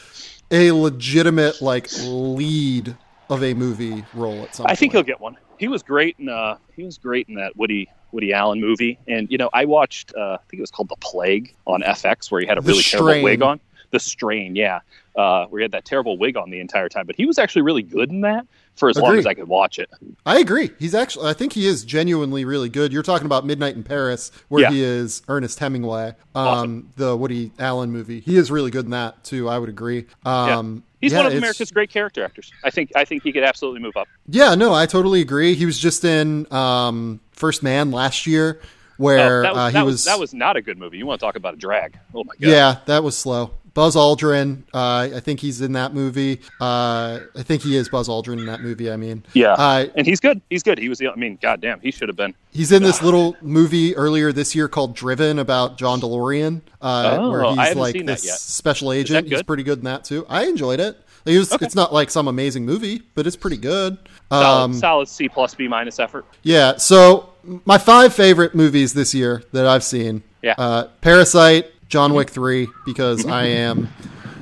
S1: a legitimate like lead of a movie role at some.
S2: I think he'll get one. He was great in uh he was great in that Woody Woody Allen movie. And you know, I watched uh, I think it was called The Plague on FX where he had a
S1: The
S2: really terrible wig on. The strain, yeah. Uh, where he had that terrible wig on the entire time. But he was actually really good in that for as long as I could watch it.
S1: I agree. He's actually. I think he is genuinely really good. You're talking about Midnight in Paris, where
S2: Yeah.
S1: he is Ernest Hemingway. Um,
S2: Awesome.
S1: the Woody Allen movie. He is really good in that too. I would agree. Um,
S2: He's
S1: yeah,
S2: one of America's great character actors. I think I think he could absolutely move up.
S1: Yeah, no, I totally agree. He was just in um, First Man last year, where
S2: Oh, that, was,
S1: uh, he
S2: that
S1: was,
S2: was that was not a good movie. You want to talk about a drag? Oh my god!
S1: Yeah, that was slow. Buzz Aldrin, uh, I think he's in that movie. Uh, I think he is Buzz Aldrin in that movie. I mean,
S2: yeah.
S1: uh,
S2: and he's good. He's good. He was. the I mean, goddamn, he should have been.
S1: he's in this little movie earlier this year called Driven about John DeLorean, uh,
S2: Oh,
S1: where he's like this special agent. He's pretty good in that too. I enjoyed it. It was,
S2: Okay.
S1: It's not like some amazing movie, but it's pretty good.
S2: Solid,
S1: Um,
S2: solid C plus B minus effort.
S1: Yeah. So my five favorite movies this year that I've seen.
S2: Yeah.
S1: Uh, Parasite, John Wick three, because I am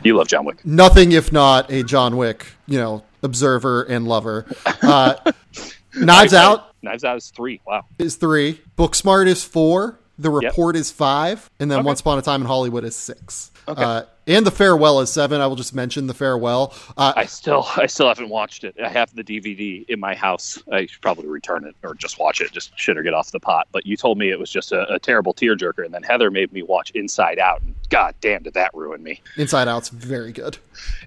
S2: You love John Wick.
S1: nothing if not a John Wick, you know, observer and lover. Uh, Knives Out
S2: Knives Out is three. Wow.
S1: is three. Booksmart is four. The Report is five, and then
S2: Okay.
S1: Once Upon a Time in Hollywood is six. Uh, and The Farewell is seven. I will just mention The Farewell. Uh,
S2: I still I still haven't watched it. I have the DVD in my house. I should probably return it or just watch it. Just shit or get off the pot. But you told me it was just a, a terrible tearjerker, and then Heather made me watch Inside Out, and god damn did that ruin me.
S1: Inside Out's very good.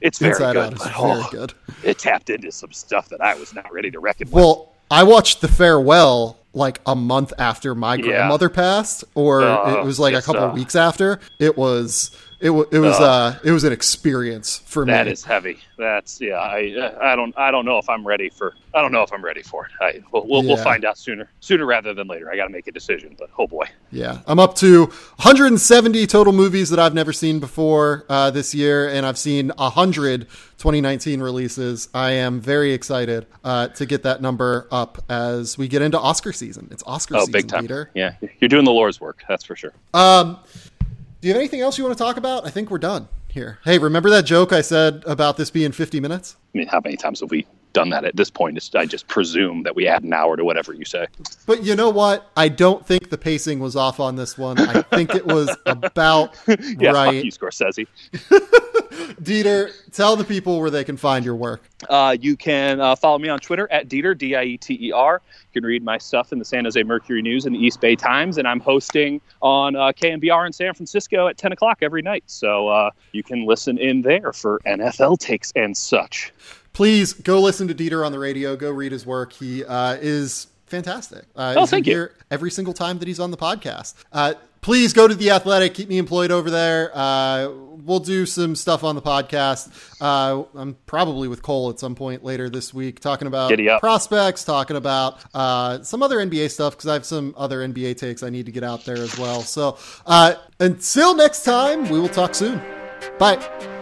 S2: It's very
S1: Inside
S2: good,
S1: Out is
S2: but,
S1: very
S2: oh,
S1: good.
S2: it tapped into some stuff that I was not ready to reckon with.
S1: Well, I watched The Farewell like a month after my
S2: Yeah.
S1: grandmother passed, or
S2: Uh,
S1: it was like a couple
S2: uh,
S1: weeks after. It was it, it was uh, it was an experience for me.
S2: That is heavy. That's yeah. I I don't I don't know if I'm ready for I don't know if I'm ready for it. I we'll we'll, we'll find out sooner sooner rather than later. I got to make a decision, but oh boy.
S1: Yeah, I'm up to 170 total movies that I've never seen before uh, this year, and I've seen 100 2019 releases. I am very excited uh, to get that number up as we get into Oscar season. It's Oscar
S2: Oh,
S1: season,
S2: big time.
S1: Peter.
S2: Yeah, you're doing the Lord's work. That's for sure.
S1: Um, do you have anything else you want to talk about? I think we're done here. Hey, remember that joke I said about this being 50 minutes?
S2: I mean, how many times have we done that at this point? It's, I just presume that we add an hour to whatever you say.
S1: But you know what? I don't think the pacing was off on this one. I think it was about
S2: Yeah,
S1: right.
S2: fuck you, Scorsese.
S1: Dieter, tell the people where they can find your work.
S2: Uh, you can uh, follow me on Twitter at Dieter, D I E T E R. You can read my stuff in the San Jose Mercury News and the East Bay Times, and I'm hosting on uh, KNBR in San Francisco at 10 o'clock every night. So uh, you can listen in there for NFL takes and such.
S1: Please go listen to Dieter on the radio. Go read his work. He uh, is fantastic. Uh,
S2: Oh, thank you.
S1: every single time that he's on the podcast. Uh, please go to the Athletic. Keep me employed over there. Uh, we'll do some stuff on the podcast. Uh, I'm probably with Cole at some point later this week, talking about prospects, talking about uh, some other NBA stuff because I have some other NBA takes I need to get out there as well. So uh, until next time, we will talk soon. Bye.